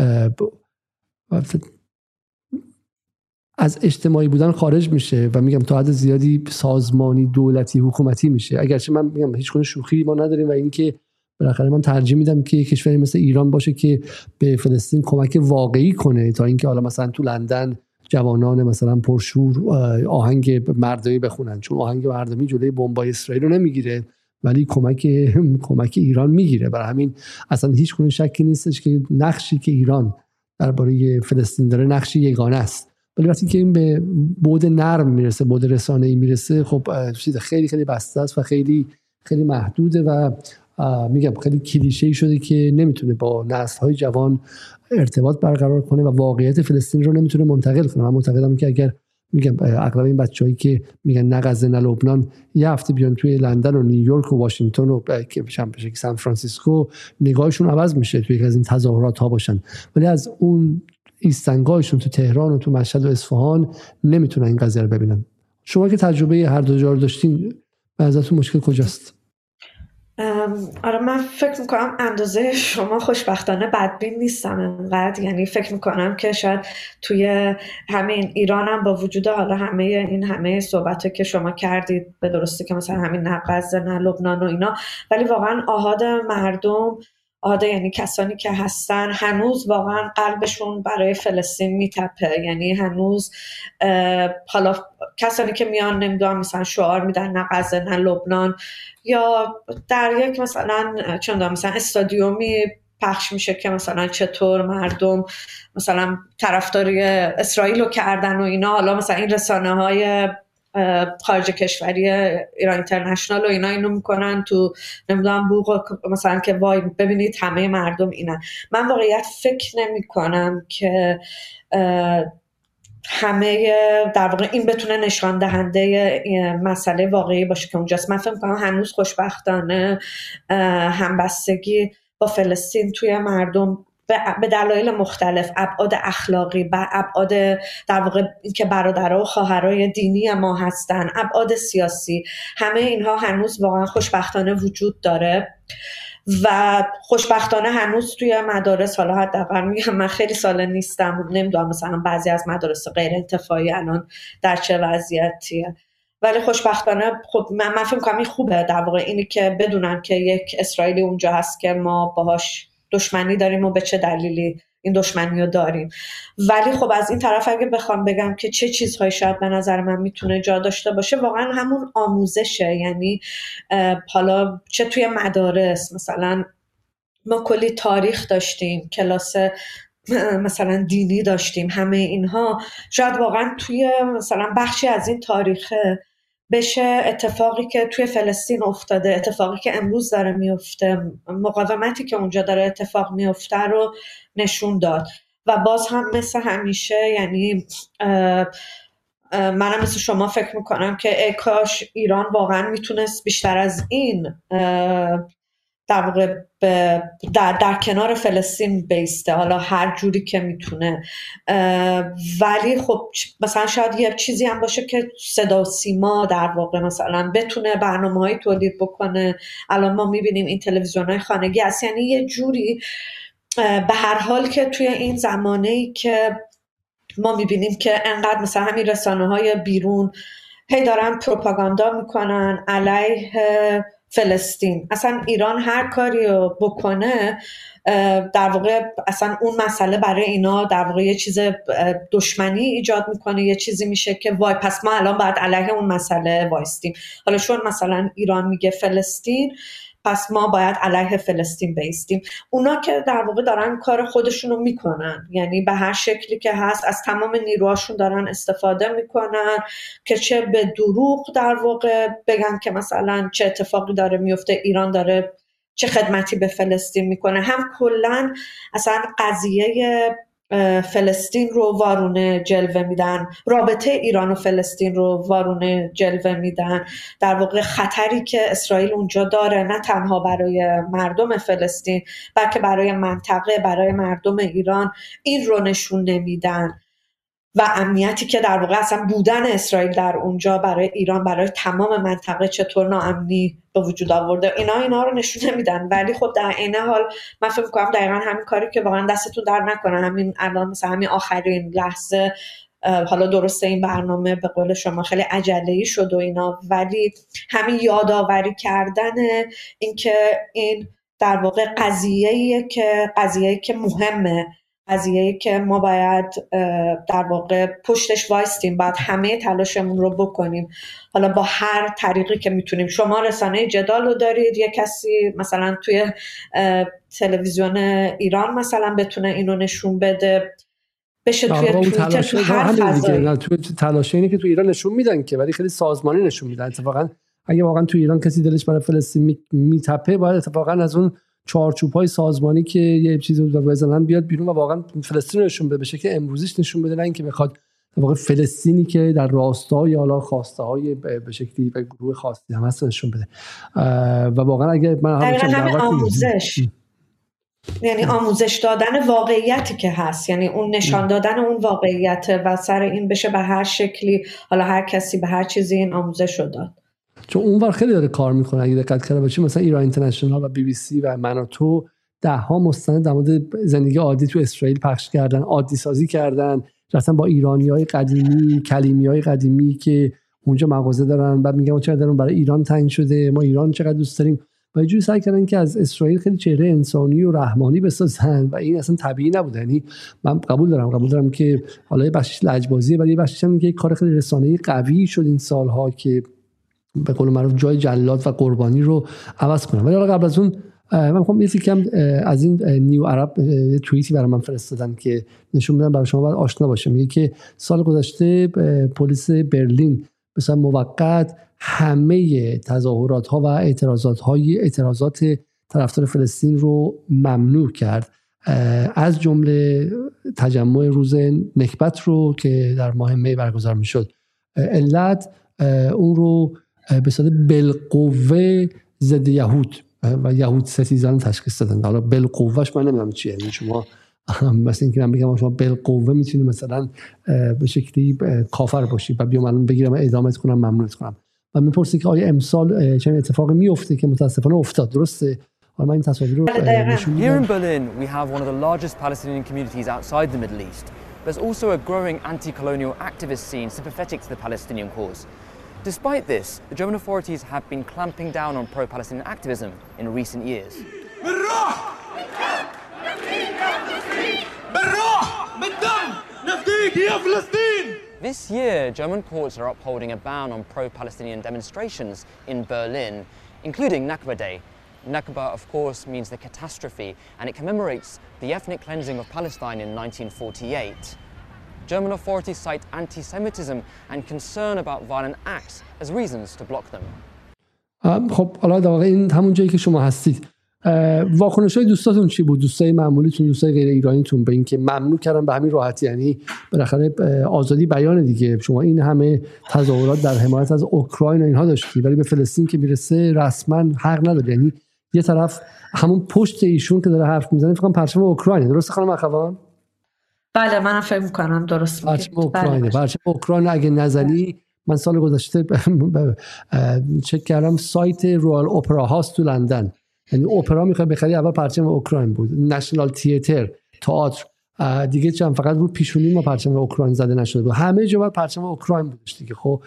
از اجتماعی بودن خارج میشه و میگم تا حد زیادی سازمانی دولتی حکومتی میشه. اگرچه من میگم هیچ شوخی ما نداریم و اینکه بالاخره من ترجیح میدم که کشوری مثل ایران باشه که به فلسطین کمک واقعی کنه تا اینکه حالا مثلا تو لندن جوانان مثلا پرشور آهنگ مردمی بخونن. چون آهنگ مردمی جلوی بمبای اسرائیل رو نمی‌گیره. ولی کمک <laughs> کمک ایران می‌گیره. برای همین اصلا هیچ گونه شکی نیستش که نقشی که ایران درباره فلسطین داره نقشی یگانه است. ولی وقتی که این به بود نرم می‌رسه بود رسانه ای می‌رسه خب چیز خیلی خیلی بسته است و خیلی خیلی محدوده و میگم خیلی کلیشه شده که نمی‌تونه با نسل های جوان ارتباط برقرار کنه و واقعیت فلسطین رو نمی‌تونه منتقل کنه. من معتقدم که اگر میگم اغلب این بچه‌هایی که میگن نه غزه نه لبنان یه هفته بیان توی لندن و نیویورک و واشنگتن و که سان فرانسیسکو نگاهشون عوض میشه توی از این تظاهرات ها باشن. ولی از اون ایستنگاهشون تو تهران و تو مشهد و اصفهان نمی‌تونن این قضیه رو ببینن. شما که تجربه هر دو جار داشتین به مشکل کجاست؟
آره من فکر می‌کنم اندازه شما خوشبختانه بدبین نیستم انقدر. یعنی فکر می‌کنم که شاید توی همین ایران هم با وجود حالا همه این همه صحبت که شما کردید به درستی که مثلا همین نقض نه لبنان و اینا ولی واقعا آهاد مردم آده یعنی کسانی که هستن هنوز واقعا قلبشون برای فلسطین میتپه. یعنی هنوز حالا کسانی که میان نمی‌دونم مثلا شعار میدن نه غزه نه لبنان یا در یک مثلا چند مثلا استادیومی پخش میشه که مثلا چطور مردم مثلا طرفداری اسرائیل رو کردن و اینا. حالا مثلا این رسانه های خارج کشوری ایران اینترنشنال و اینا اینو می‌کنن تو نمی‌دونم بوق مثلا که وای ببینید همه مردم اینن. من واقعیت فکر نمی کنم که همه در واقع این بتونه نشان دهنده مسئله واقعی باشه که اونجاست. من فکر کنم هنوز خوشبختانه همبستگی با فلسطین توی مردم به دلایل مختلف ابعاد اخلاقی و ابعاد در واقع که برادرها و خواهرای دینی ما هستن ابعاد سیاسی همه اینها هنوز واقعا خوشبختانه وجود داره و خوشبختانه هنوز توی مدارس حالا حداقل میگم من خیلی سال نیستم نمی‌دونم مثلا بعضی از مدارس غیر انتفاعی الان در چه وضعیتیه. ولی خوشبختانه خب من, من فکر کنم این خوبه در واقع اینی که بدونن که یک اسرائیلی اونجا هست که ما باهاش دشمنی داریم و به چه دلیلی این دشمنی رو داریم. ولی خب از این طرف اگه بخوام بگم که چه چیزهایی شاید به نظر من می‌تونه جا داشته باشه واقعا همون آموزشه. یعنی حالا چه توی مدارس مثلا ما کلی تاریخ داشتیم کلاس مثلا دینی داشتیم همه اینها. شاید واقعا توی مثلا بخشی از این تاریخه. بشه اتفاقی که توی فلسطین افتاده اتفاقی که امروز داره میفته مقاومتی که اونجا داره اتفاق میفته رو نشون داد. و باز هم مثل همیشه یعنی منم مثل شما فکر می‌کنم که ای کاش ایران واقعا می‌تونست بیشتر از این در واقع در, در کنار فلسطین بیسته حالا هر جوری که می‌تونه. ولی خب مثلا شاید یه چیزی هم باشه که صدا سیما در واقع مثلا بتونه برنامه های تولید بکنه. الان ما می‌بینیم این تلویزیون های خانگی هست. یعنی یه جوری به هر حال که توی این زمانه ای که ما می‌بینیم که انقدر مثلا همین رسانه های بیرون هی دارن پروپاگاندا می‌کنن علیه فلسطین. اصلا ایران هر کاری رو بکنه در واقع اصلا اون مسئله برای اینا در واقع یه چیز دشمنی ایجاد می‌کنه یه چیزی میشه که وای پس ما الان باید علیه اون مسئله وایستیم. حالا چون مثلا ایران میگه فلسطین پس ما باید علیه فلسطین بیستیم. اونا که در واقع دارن کار خودشون رو می‌کنن. یعنی به هر شکلی که هست از تمام نیروهاشون دارن استفاده می‌کنن که چه به دروغ در واقع بگن که مثلا چه اتفاقی داره میفته ایران داره چه خدمتی به فلسطین می‌کنه. هم کلا اصلا قضیه فلسطین رو وارونه جلوه میدن. رابطه ایران و فلسطین رو وارونه جلوه میدن. در واقع خطری که اسرائیل اونجا داره نه تنها برای مردم فلسطین بلکه برای منطقه برای مردم ایران این رو نشون نمیدن. و امنیتی که در واقع اصلا بودن اسرائیل در اونجا برای ایران برای تمام منطقه چطور ناامنی به وجود آورده. اینا اینا رو نشون نمیدن. ولی خب در عین حال من فکر می‌کنم دقیقا همین کاری که واقعا دستتون در نکنه. همین الان مثلا همین آخرین لحظه حالا درسته این برنامه به قول شما خیلی عجله شد و اینا ولی همین یادآوری کردن اینکه این در واقع قضیه که قضیه که مهمه. قضیه که ما باید در واقع پشتش وایستیم باید همه تلاشمون رو بکنیم. حالا با هر طریقی که می‌تونیم. شما رسانه جدال رو دارید. یه کسی مثلا توی تلویزیون ایران مثلا بتونه اینو نشون بده. بشه توی توییتر تو هر
تلاش اینه که تو ایران نشون میدن که ولی خیلی سازمانی نشون میدن. اتفاقا اگه واقعا تو ایران کسی دلش برای فلسطین میتپه باید اتفاقا از اون چارچوب های سازمانی که یه چیزی رو بزنن بیاد بیرون و واقعا فلسطین نشون بده بشه که امروزیش نشون بده نه اینکه بخواد واقع فلسطینی که در راستای حالا خواسته های به شکلی و گروه خاصی هم هست نشون بده. و واقعا اگر من
همین آموزش. یعنی آموزش دادن واقعیتی که هست. یعنی اون نشان دادن اون واقعیت و سر این بشه به هر شکلی حالا هر کسی به هر چیزی این آموزش رو داد.
چون اونور خیلی داره کار می‌کنه. اگه دقت کرده باشی مثلا ایران اینترنشنال و بی بی سی و من و تو ده ها مستند در مورد زندگی عادی تو اسرائیل پخش کردن عادی سازی کردن. مثلا با ایرانی های قدیمی کلیمی های قدیمی که اونجا مغازه دارن. بعد میگم چقدر برای ایران تنگ شده؟ ما ایران چقدر دوست داریم؟ و جوری سعی کردن که از اسرائیل خیلی چهره انسانی و رحمانی بسازن و این اصلا طبیعی نبوده یعنی من قبول دارم. قبول دارم که حالا یه بخشش لجبازیه ولی یه بخشش هم که کار خیلی رسانه‌ای قوی شد این سالها که به قول معروف جای جلاد و قربانی رو عوض کنم. ولی قبل از اون من می‌خوام یه کم از این نیو عرب یه توییتی برای من فرستادن که نشون بدم برای شما باید آشنا باشه میگه که سال گذشته پلیس برلین مثلا موقت همه تظاهرات ها و اعتراضات های اعتراضات طرفدار فلسطین رو ممنوع کرد. از جمله تجمع روز نکبت رو که در ماه می برگزار می‌شد. علت اون رو به صورت بالقوه ضد یهود. و یهود ستیزان تشخیص دادن. حالا بالقوهش من نمی‌دونم چیه. یعنی شما مثلا اینکه من بگم شما بالقوه می‌تونی مثلا به شکلی کافر باشی و بیام الان بگیرم ادامت کنم ممنوعت کنم. و می‌پرسی که آیا امسال چه اتفاقی میفته که متاسفانه افتاد؟ درسته؟ حالا من این تصاویر رو
Here in Berlin we have one of the largest Palestinian communities outside the Middle East. There's also a growing anti-colonial activist scene sympathetic to the Palestinian cause. Despite this, the German authorities have been clamping down on pro-Palestinian activism in recent years. This year, German courts are upholding a ban on pro-Palestinian demonstrations in Berlin, including Nakba Day. Nakba, of course, means the catastrophe, and it commemorates the ethnic cleansing of Palestine in 1948. German authorities cite anti-Semitism and concern about violent acts as reasons to block them.
خب حالا در واقع این همون جایی که شما هستید. واکنش های دوستاتون چی بود؟ دوستای معمولیتون دوستای غیر ایرانیتون؟ به اینکه ممنوع کردن به همین راحتی یعنی بالاخره آزادی بیان دیگه. شما این همه تظاهرات در حمایت از اوکراین و اینها داشتی ولی به فلسطین که می‌رسه رسما حق نداره. یعنی یه طرف همون پشت ایشون که داره حرف می‌زنه فقط پرچم اوکراین درست خانم اخوان؟
بله منم فکر می‌کنم درست
میگید اوکراینه. بله اوکراین اگه نزنی من سال گذشته <laughs> چک کردم سایت Royal Opera House تو لندن. یعنی اپرا می‌خوای بخری اول پرچم اوکراین بود. National Theatre تئاتر. دیگه چند فقط رو پیشونی ما پرچم اوکراین زده نشده بود. همه جا باید پرچم اوکراین بودش دیگه خب؟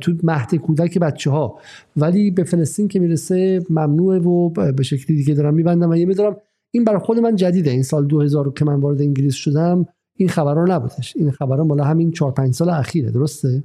تو مهد کودک بچه ها ولی به فلسطین که می‌رسه ممنوعه و به شکلی دیگه دارم میبندم. و یه میدارم این برای خود من جدیده. این سال 2000 که من وارد انگلیس شدم این خبرها نبودش. این خبرها مال همین 4 5 سال اخیره درسته؟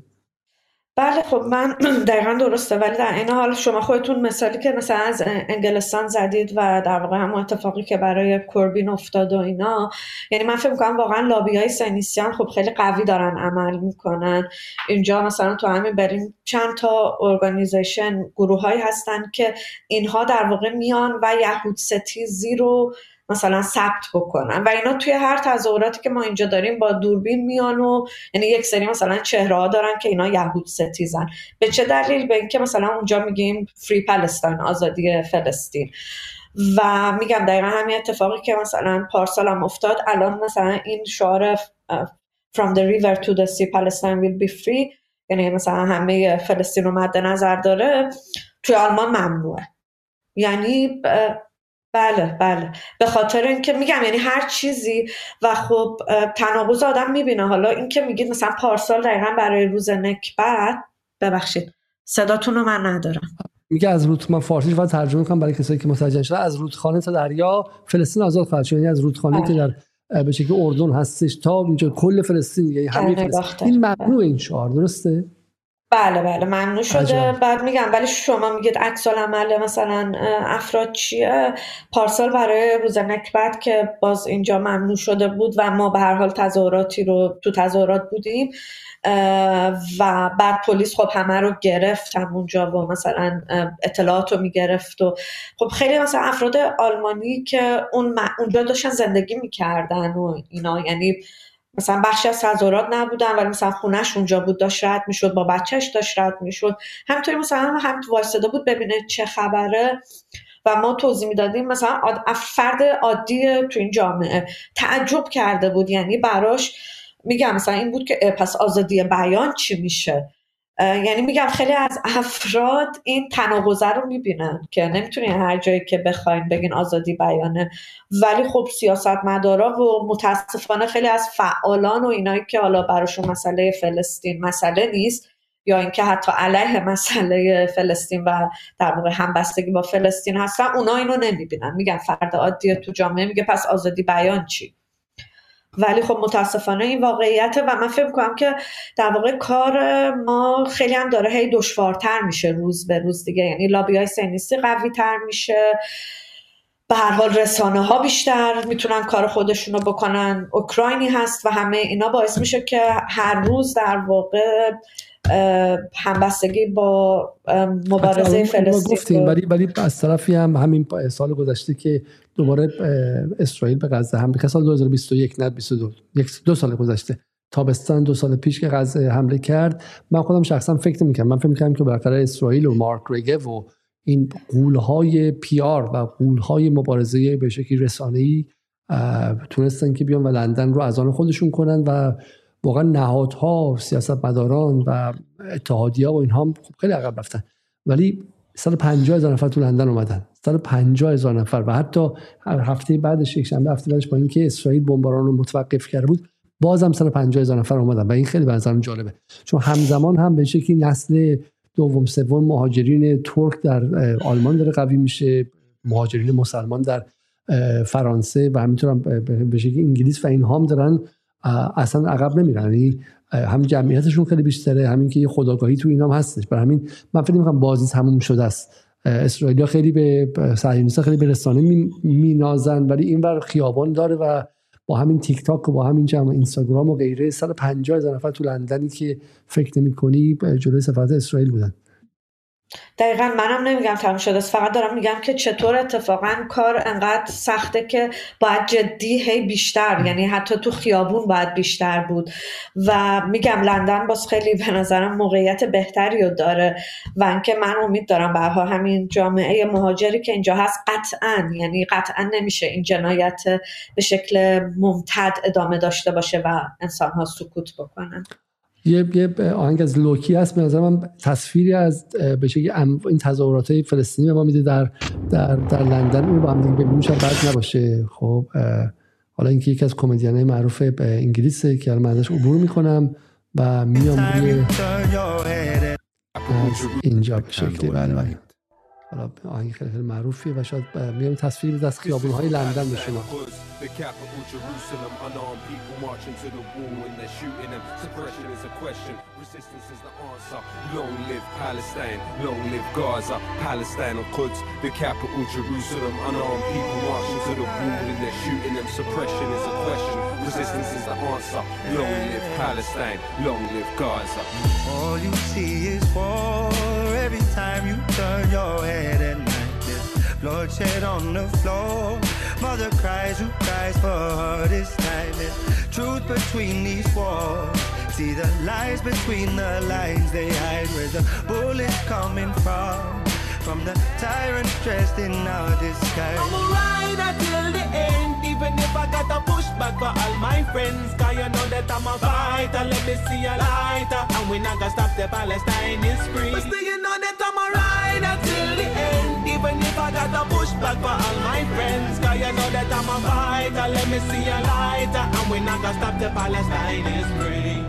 بله خب من <clears throat> دقیقا درسته ولی در این حال شما خودتون مثالی که مثلا از انگلستان زدید و در واقع هم اتفاقی که برای کربین افتاد و اینا یعنی من فکر می‌کنم واقعا لابی های سنیسیان خب خیلی قوی دارن عمل می‌کنن. اینجا مثلا تو همین بریم چند تا ارگانیزیشن گروه هستن که اینها در واقع میان و یهود ستیزی رو مثلا ثبت بکنن. و اینا توی هر تظاهراتی که ما اینجا داریم با دوربین میان و یعنی یک سری مثلا چهره ها دارن که اینا یهود ستیزن. به چه دلیل؟ به اینکه مثلا اونجا میگیم فری پلستاین آزادی فلسطین. و میگم دقیقا همین اتفاقی که مثلا پارسال هم افتاد. الان مثلا این شعار from the river to the sea Palestine will be free. یعنی مثلا همه فلسطین رو مد نظر داره. توی آلمان ممنوعه. یعنی بله بله. به خاطر اینکه میگم یعنی هر چیزی و خب تناقض آدم می‌بینه. حالا اینکه میگید مثلا پارسال دقیقا برای روز نکبت ببخشید. صداتون رو من ندارم.
میگه از رود من فارسی و ترجمه کنم برای کسایی که متوجه شده از رودخانه تا دریا فلسطین آزاد خواهد شد. یعنی از رودخانه که. در به شکل اردن هستش تا اینجا کل فلسطین یعنی همه فلسطین. این ممنوع این شعار درسته؟
بله بله ممنوع شده. بعد میگم ولی شما میگید عکس عمل مثلا افراد چیه؟ پارسال برای روز نکبت که باز اینجا ممنوع شده بود و ما به هر حال تظاهراتی رو تو تظاهرات بودیم و بعد پلیس خب همه رو گرفت اونجا و مثلا اطلاعات رو می‌گرفت و خب خیلی مثلا افراد آلمانی که اون اونجا داشتن زندگی می‌کردن و اینا یعنی مثلا بخشی از تظاهرات نبودن ولی مثلا خونش اونجا بود داشت رد می‌شد با بچهش داشت رد می‌شد. همینطوری مثلا هم وایستاده بود ببینه چه خبره. و ما توضیح می‌دادیم مثلا فرد عادی تو این جامعه تعجب کرده بود. یعنی براش میگم مثلا این بود که پس آزادی بیان چی میشه؟ یعنی میگم خیلی از افراد این تناقضه رو می‌بینن که نمی‌تونین هر جایی که بخواین بگین آزادی بیانه. ولی خب سیاست مدارا و متاسفانه خیلی از فعالان و اینایی که حالا براشون مسئله فلسطین مسئله نیست یا اینکه حتی علیه مسئله فلسطین و در واقع همبستگی با فلسطین هستن اونا اینو نمی‌بینن. میگن فرد عادی تو جامعه میگه پس آزادی بیان چی؟ ولی خب متاسفانه این واقعیت و من فکر کنم که در واقع کار ما خیلی هم داره هی دشوارتر میشه روز به روز دیگه. یعنی لابی های سنیستی قوی تر میشه. به هر حال رسانه ها بیشتر می‌تونن کار خودشون رو بکنن. اوکراینی هست و همه اینا باعث میشه که هر روز در واقع همبستگی با مبارزه فلسطین
ولی ولی از طرفی هم همین سال گذشته که دوباره اسرائیل به غزه حمله که سال 2021 نه 22 یک دو سال گذشته. تابستان دو سال پیش که غزه حمله کرد. من خودم شخصا فکر می‌کنم من فکر می‌کنم که بالاخره اسرائیل و مارک ریگه و این قولهای آر و قولهای مبارزه به شکلی رسانه‌ای تونستن که بیان و لندن رو از آن خودشون کنن و واقعا نهادها سیاستمداران و اتحادیه و اینها هم خیلی عقب رفتن. ولی 150 هزار نفر تو لندن اومدن. 150 هزار نفر. و حتی هفته بعدش یک شنبه هفته بعدش با اینکه اسرائیل بمباران رو متوقف کرده بود بازم 150 هزار نفر اومدن. و این خیلی به جالبه. چون همزمان هم به شکلی نسل دوم سوم مهاجرین ترک در آلمان داره قوی میشه. مهاجرین مسلمان در فرانسه و همینطور هم به شکلی انگلیس و اینها هم دارن اصلا عقب نمیرن. یعنی هم جمعیتشون خیلی بیشتره همین که یه خداگاهی تو اینام هستش. برای همین من فکر می‌کنم بازی تموم شده است. اسرائیلیا خیلی به صهیونیست‌ها خیلی به رسانه مینازن ولی این ور خیابان داره و با همین تیک تاک و با همین جمع اینستاگرام و غیره 150 هزار نفر تو لندنی که فکر نمی‌کنی جلوی سفارت اسرائیل بودن.
دقیقا منم نمیگم تموم شده است. فقط دارم میگم که چطور اتفاقا کار انقدر سخته که باید جدی هی بیشتر یعنی حتی تو خیابون باید بیشتر بود. و میگم لندن باز خیلی به نظرم موقعیت بهتری رو داره و اینکه من امید دارم برها همین جامعه مهاجری که اینجا هست قطعا یعنی قطعا نمیشه این جنایت به شکل ممتد ادامه داشته باشه و انسان ها سکوت بکنن.
یه یه آهنگ از لوکی هست. به نظرم تصویری از به شکلی این تظاهرات فلسطینی به ما میده در در در لندن. اون با هم دیگه ببینیم. شاید بعد نباشه. خب
حالا اینکه یکی از کمدین معروف انگلیسه که من ازش عبور می‌کنم و میام روی اینجا به شکلی بله بله. حالا آهنگ خیلی خیلی معروفیه و شاید میام تصویر بده از خیابون های لندن به شما. All you see is war. Time you turn your head at night. There's bloodshed on the floor. Mother cries, who cries for her this time? There's truth between these walls. See the lies between the lines they hide. Where's the bullets coming from? From the tyrants dressed in our disguise. I'm a rider till the end, even if I got to push back for all my friends. Cause you know that I'm a fighter. Let me see a lighter. And we not gonna stop the Palestine is free. But still, you know that I'm a rider till the end, even if I got to push back for all my friends. Cause you know that I'm a fighter. Let me see a lighter. And we not gonna stop the Palestine is free.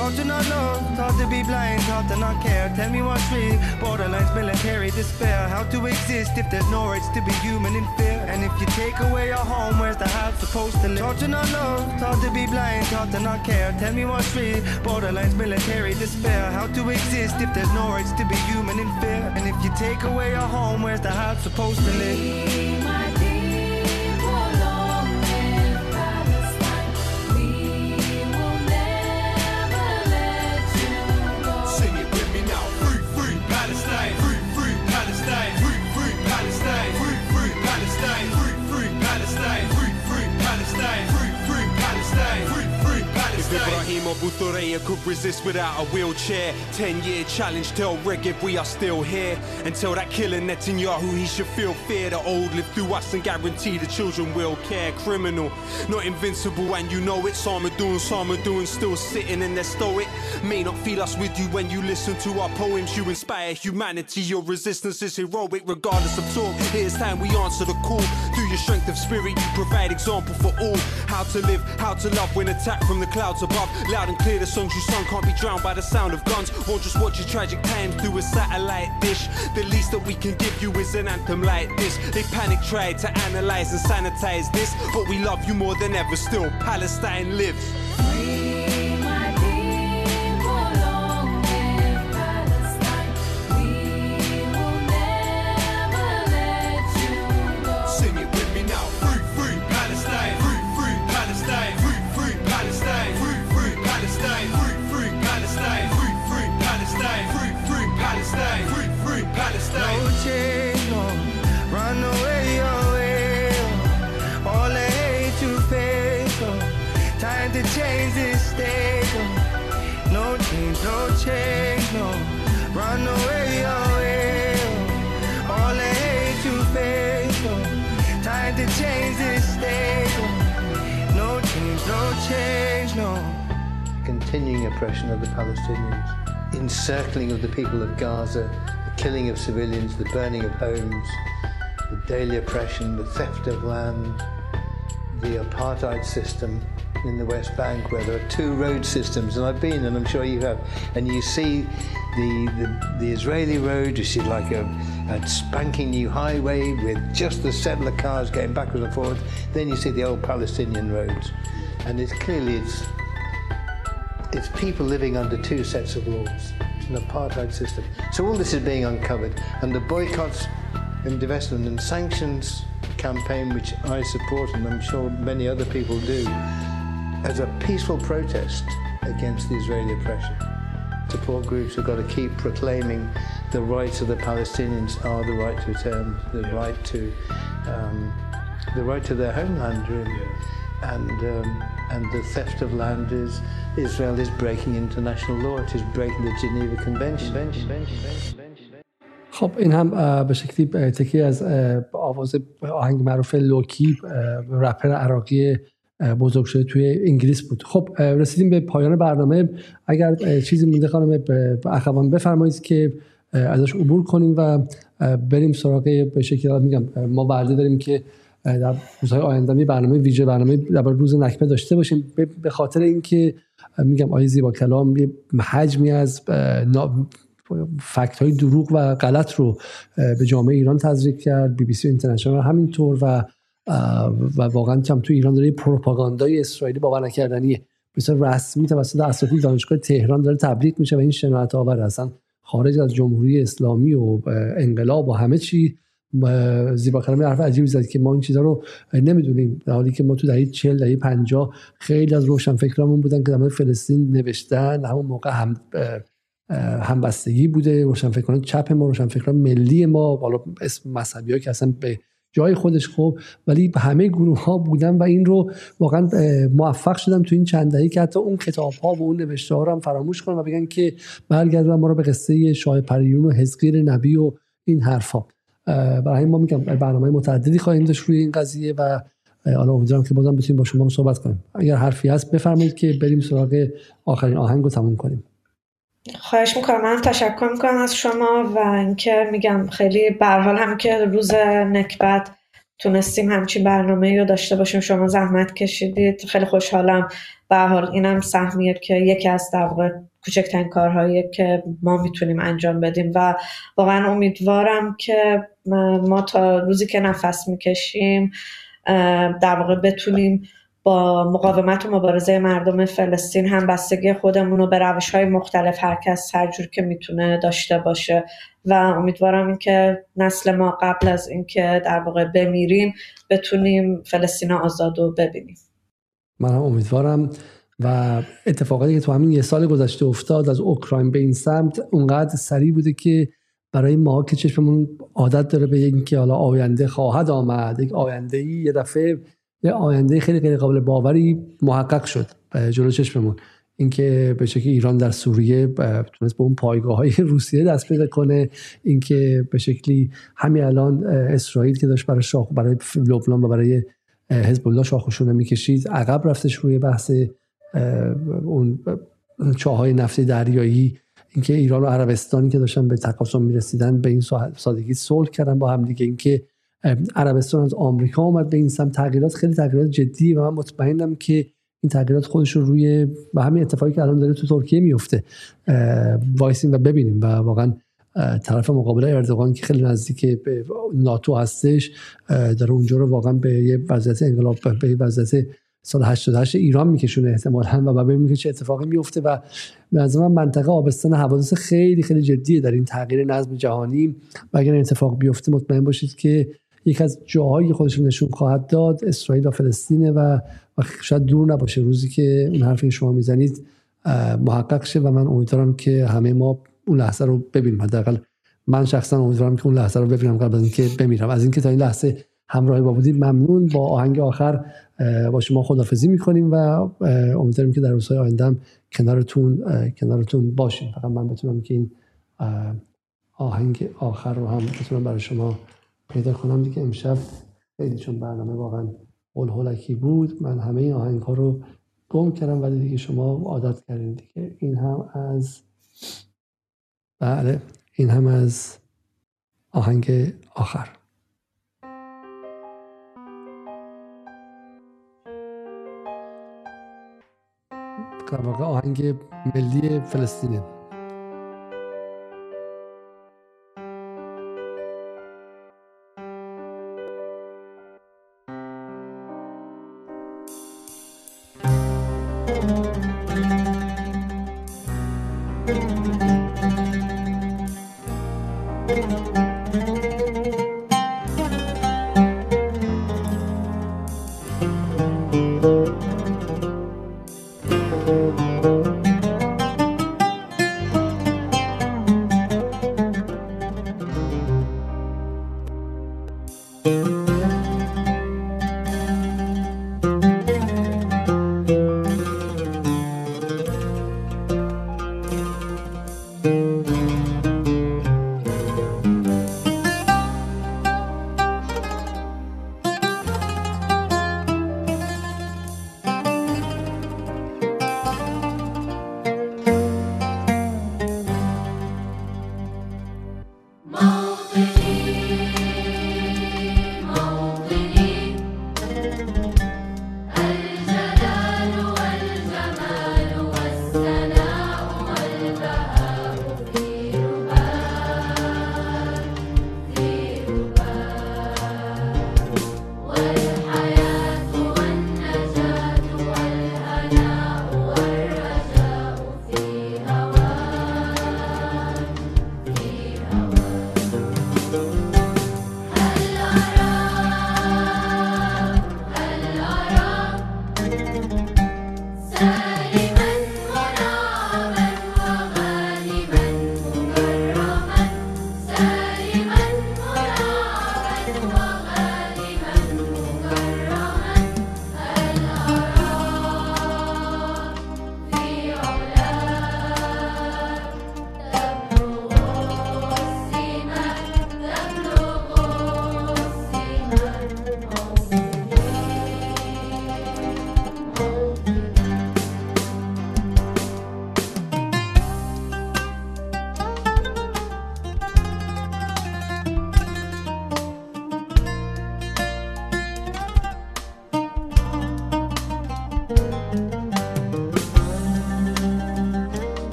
Taught to not love, taught to be blind, taught to not care. Tell me what's real. Borderlines, military despair. How to exist if there's no rights to be human in fear? And if you take away your home, where's the heart supposed to live? Taught to not love, taught to be blind, taught to not care. Tell me what's real. Borderlines, military despair. How to exist if there's no rights to be human in fear? And if you take away your home, where's the heart supposed to live? Ibrahim Abu Thureya could resist without a wheelchair. Ten year challenge, tell Regev we are still here. Until that killer Netanyahu, he should feel fear. The old live through us and guarantee the children will care. Criminal, not invincible, and you know it. Samadoun, Samadoun still sitting in their stoic. May not feel us with you when you listen to our poems. You inspire humanity, your resistance is heroic, regardless of talk. Here's time we answer the call. Through your strength of spirit, you provide example for all. How to live, how to love when attacked from the clouds above. Loud and clear, the songs you sung can't be drowned by the sound of guns. Won't just watch your tragic times through a satellite dish. The least that we can give you is an anthem like this. They panic tried to analyze and sanitize this, but we love you more than ever. Still, Palestine lives.
Continuing oppression of the Palestinians, encircling of the people of Gaza, the killing of civilians, the burning of homes, the daily oppression, the theft of land, the apartheid system in the West Bank where there are two road systems, and I've been, and I'm sure you have, and you see the, the, the Israeli road, you see like a, a spanking new highway with just the settler cars going backwards and forwards, then you see the old Palestinian roads, and it's clearly it's it's people living under two sets of laws. It's an apartheid system. So all this is being uncovered, and the boycotts and divestment and sanctions campaign, which I support, and I'm sure many other people do, as a peaceful protest against the Israeli oppression. Support groups have got to keep proclaiming the rights of the Palestinians are the right to return, the right to um, the right to their homeland, really. And um, and the theft of land is Israel is breaking international law. It is breaking the Geneva Convention.
خب این هم به شکلی تکی از آواز آهنگ معروف لوکی رپر عراقی بزرگ شده توی انگلیس بود خب رسیدیم به پایان برنامه اگر چیزی مونده خانم اخوان بفرمایید که ازش عبور کنیم و بریم سراغ به شکلی میگم ما وعده داریم که
در روزهای آینده برنامه ویژه برنامه در روز نکبه داشته باشیم. به خاطر اینکه میگم آیه زیبا کلام یه حجمی از فکت های دروغ و غلط رو به جامعه ایران تزریق کرد بی بی سی اینترنشنال همینطور و و واقعا هم تو ایران داره پروپاگاندای اسرائیلی باور نکردنیه. بسیار رسمی توسط اساتید دانشگاه تهران داره تبلیغ میشه و این شناعت آور اصلا خارج از جمهوری اسلامی و انقلاب و همه چی زیبا کلامی حرف عجیبی زد که ما این چیزا رو نمی‌دونیم. در حالی که ما تو دهه 40 دهه 50 خیلی از روشنفکرامون بودن که در فلسطین نوشتن. همون موقع هم همبستگی بوده. روشنفکران چپ ما روشنفکران ملی ما. بالا اسم مذهبی که اصلا به جای خودش خوب ولی همه گروه ها بودن و این رو واقعا موفق شدن تو این چند دهه که حتی اون کتاب ها و اون نوشته ها رو هم فراموش کنن و بگن که برگردن ما رو به قصه شاه پریون و حزقیر نبی و این حرفا. برای ما میگم برنامه متعددی خواهیم داشت روی این قضیه و حالا امیدوارم که بازم بتونیم با شما صحبت کنیم. اگر حرفی هست بفرمایید که بریم سراغ آخرین آهنگ رو تموم کنیم.
خواهش می‌کنم. من تشکر می‌کنم از شما و اینکه میگم خیلی برحال هم که روز نکبت تونستیم همچین برنامه رو داشته باشیم. شما زحمت کشیدید. خیلی خوشحالم. به حال اینم سهمیه که یکی از در کوچکترین کارهایی که ما می‌تونیم انجام بدیم و واقعا امیدوارم که ما تا روزی که نفس می‌کشیم در واقع بتونیم با مقاومت و مبارزه مردم فلسطین هم بستگی خودمون رو به روش های مختلف هر کس هر جور که می‌تونه داشته باشه و امیدوارم که نسل ما قبل از اینکه در واقع بمیریم بتونیم فلسطین آزاد رو ببینیم.
من هم امیدوارم. و اتفاقاتی که تو همین یه سال گذشته افتاد از اوکراین به این سمت اونقدر سریع بوده که برای ما که چشممون عادت داره به اینکه حالا آینده خواهد آمد یک آینده ای یه دفعه یه آینده خیلی غیر قابل باوری محقق شد جلو چشممون. اینکه به شکلی ایران در سوریه تونست به اون پایگاه های روسیه دست پیدا کنه اینکه به شکلی همین الان اسرائیل که داشت برای شاخ برای لبنان و برای حزب الله شاخشونه می‌کشید عقب رفتش روی بحث اون چاهای نفتی دریایی اینکه ایران و عربستانی که داشتن به تقاسم می‌رسیدن به این سادگی صلح کردن با هم دیگه. اینکه عربستان از آمریکا اومد به این سمت. تغییرات خیلی تغییرات جدی و من مطمئنم که این تغییرات خودش رو روی و همین اتفاقی که الان داره تو ترکیه میفته وایسیم و ببینیم. و واقعا طرف مقابل اردوغان که خیلی نزدیک به ناتو هستش داره اونجا رو واقعا به یه وضعیت انقلاب به وضعیت سال 88 ایران میکشونه احتمالا و ببینیم که چه اتفاقی میفته و به من منطقه آبستان حوادث خیلی خیلی جدیه در این تغییر نظم جهانی. و اگر اتفاق بیفته مطمئن باشید که یک از جاهایی خودش نشون خواهد داد اسرائیل و فلسطینه و, شاید دور نباشه. روزی که اون حرفی که شما می‌زنید محقق شه و من امیدوارم که همه ما اون لحظه رو ببینیم. حداقل من شخصا امیدوارم که اون لحظه رو ببینم قبل از اینکه بمیرم. از اینکه تا این لحظه همراه با بودید ممنون. با آهنگ آخر با شما خدافزی می‌کنیم و امیدواریم که در روزهای آینده کنارتون کنارتون باشیم فقط من بتونم که این آهنگ آخر رو هم بتونم برای شما پیدا کنم. دیگه امشب خیلی چون برنامه واقعا هول بود من همه این آهنگ ها رو گم کردم ولی دیگه شما عادت کردین. دیگه این هم از بله این هم از آهنگ آخر. آهنگ ملی فلسطینه.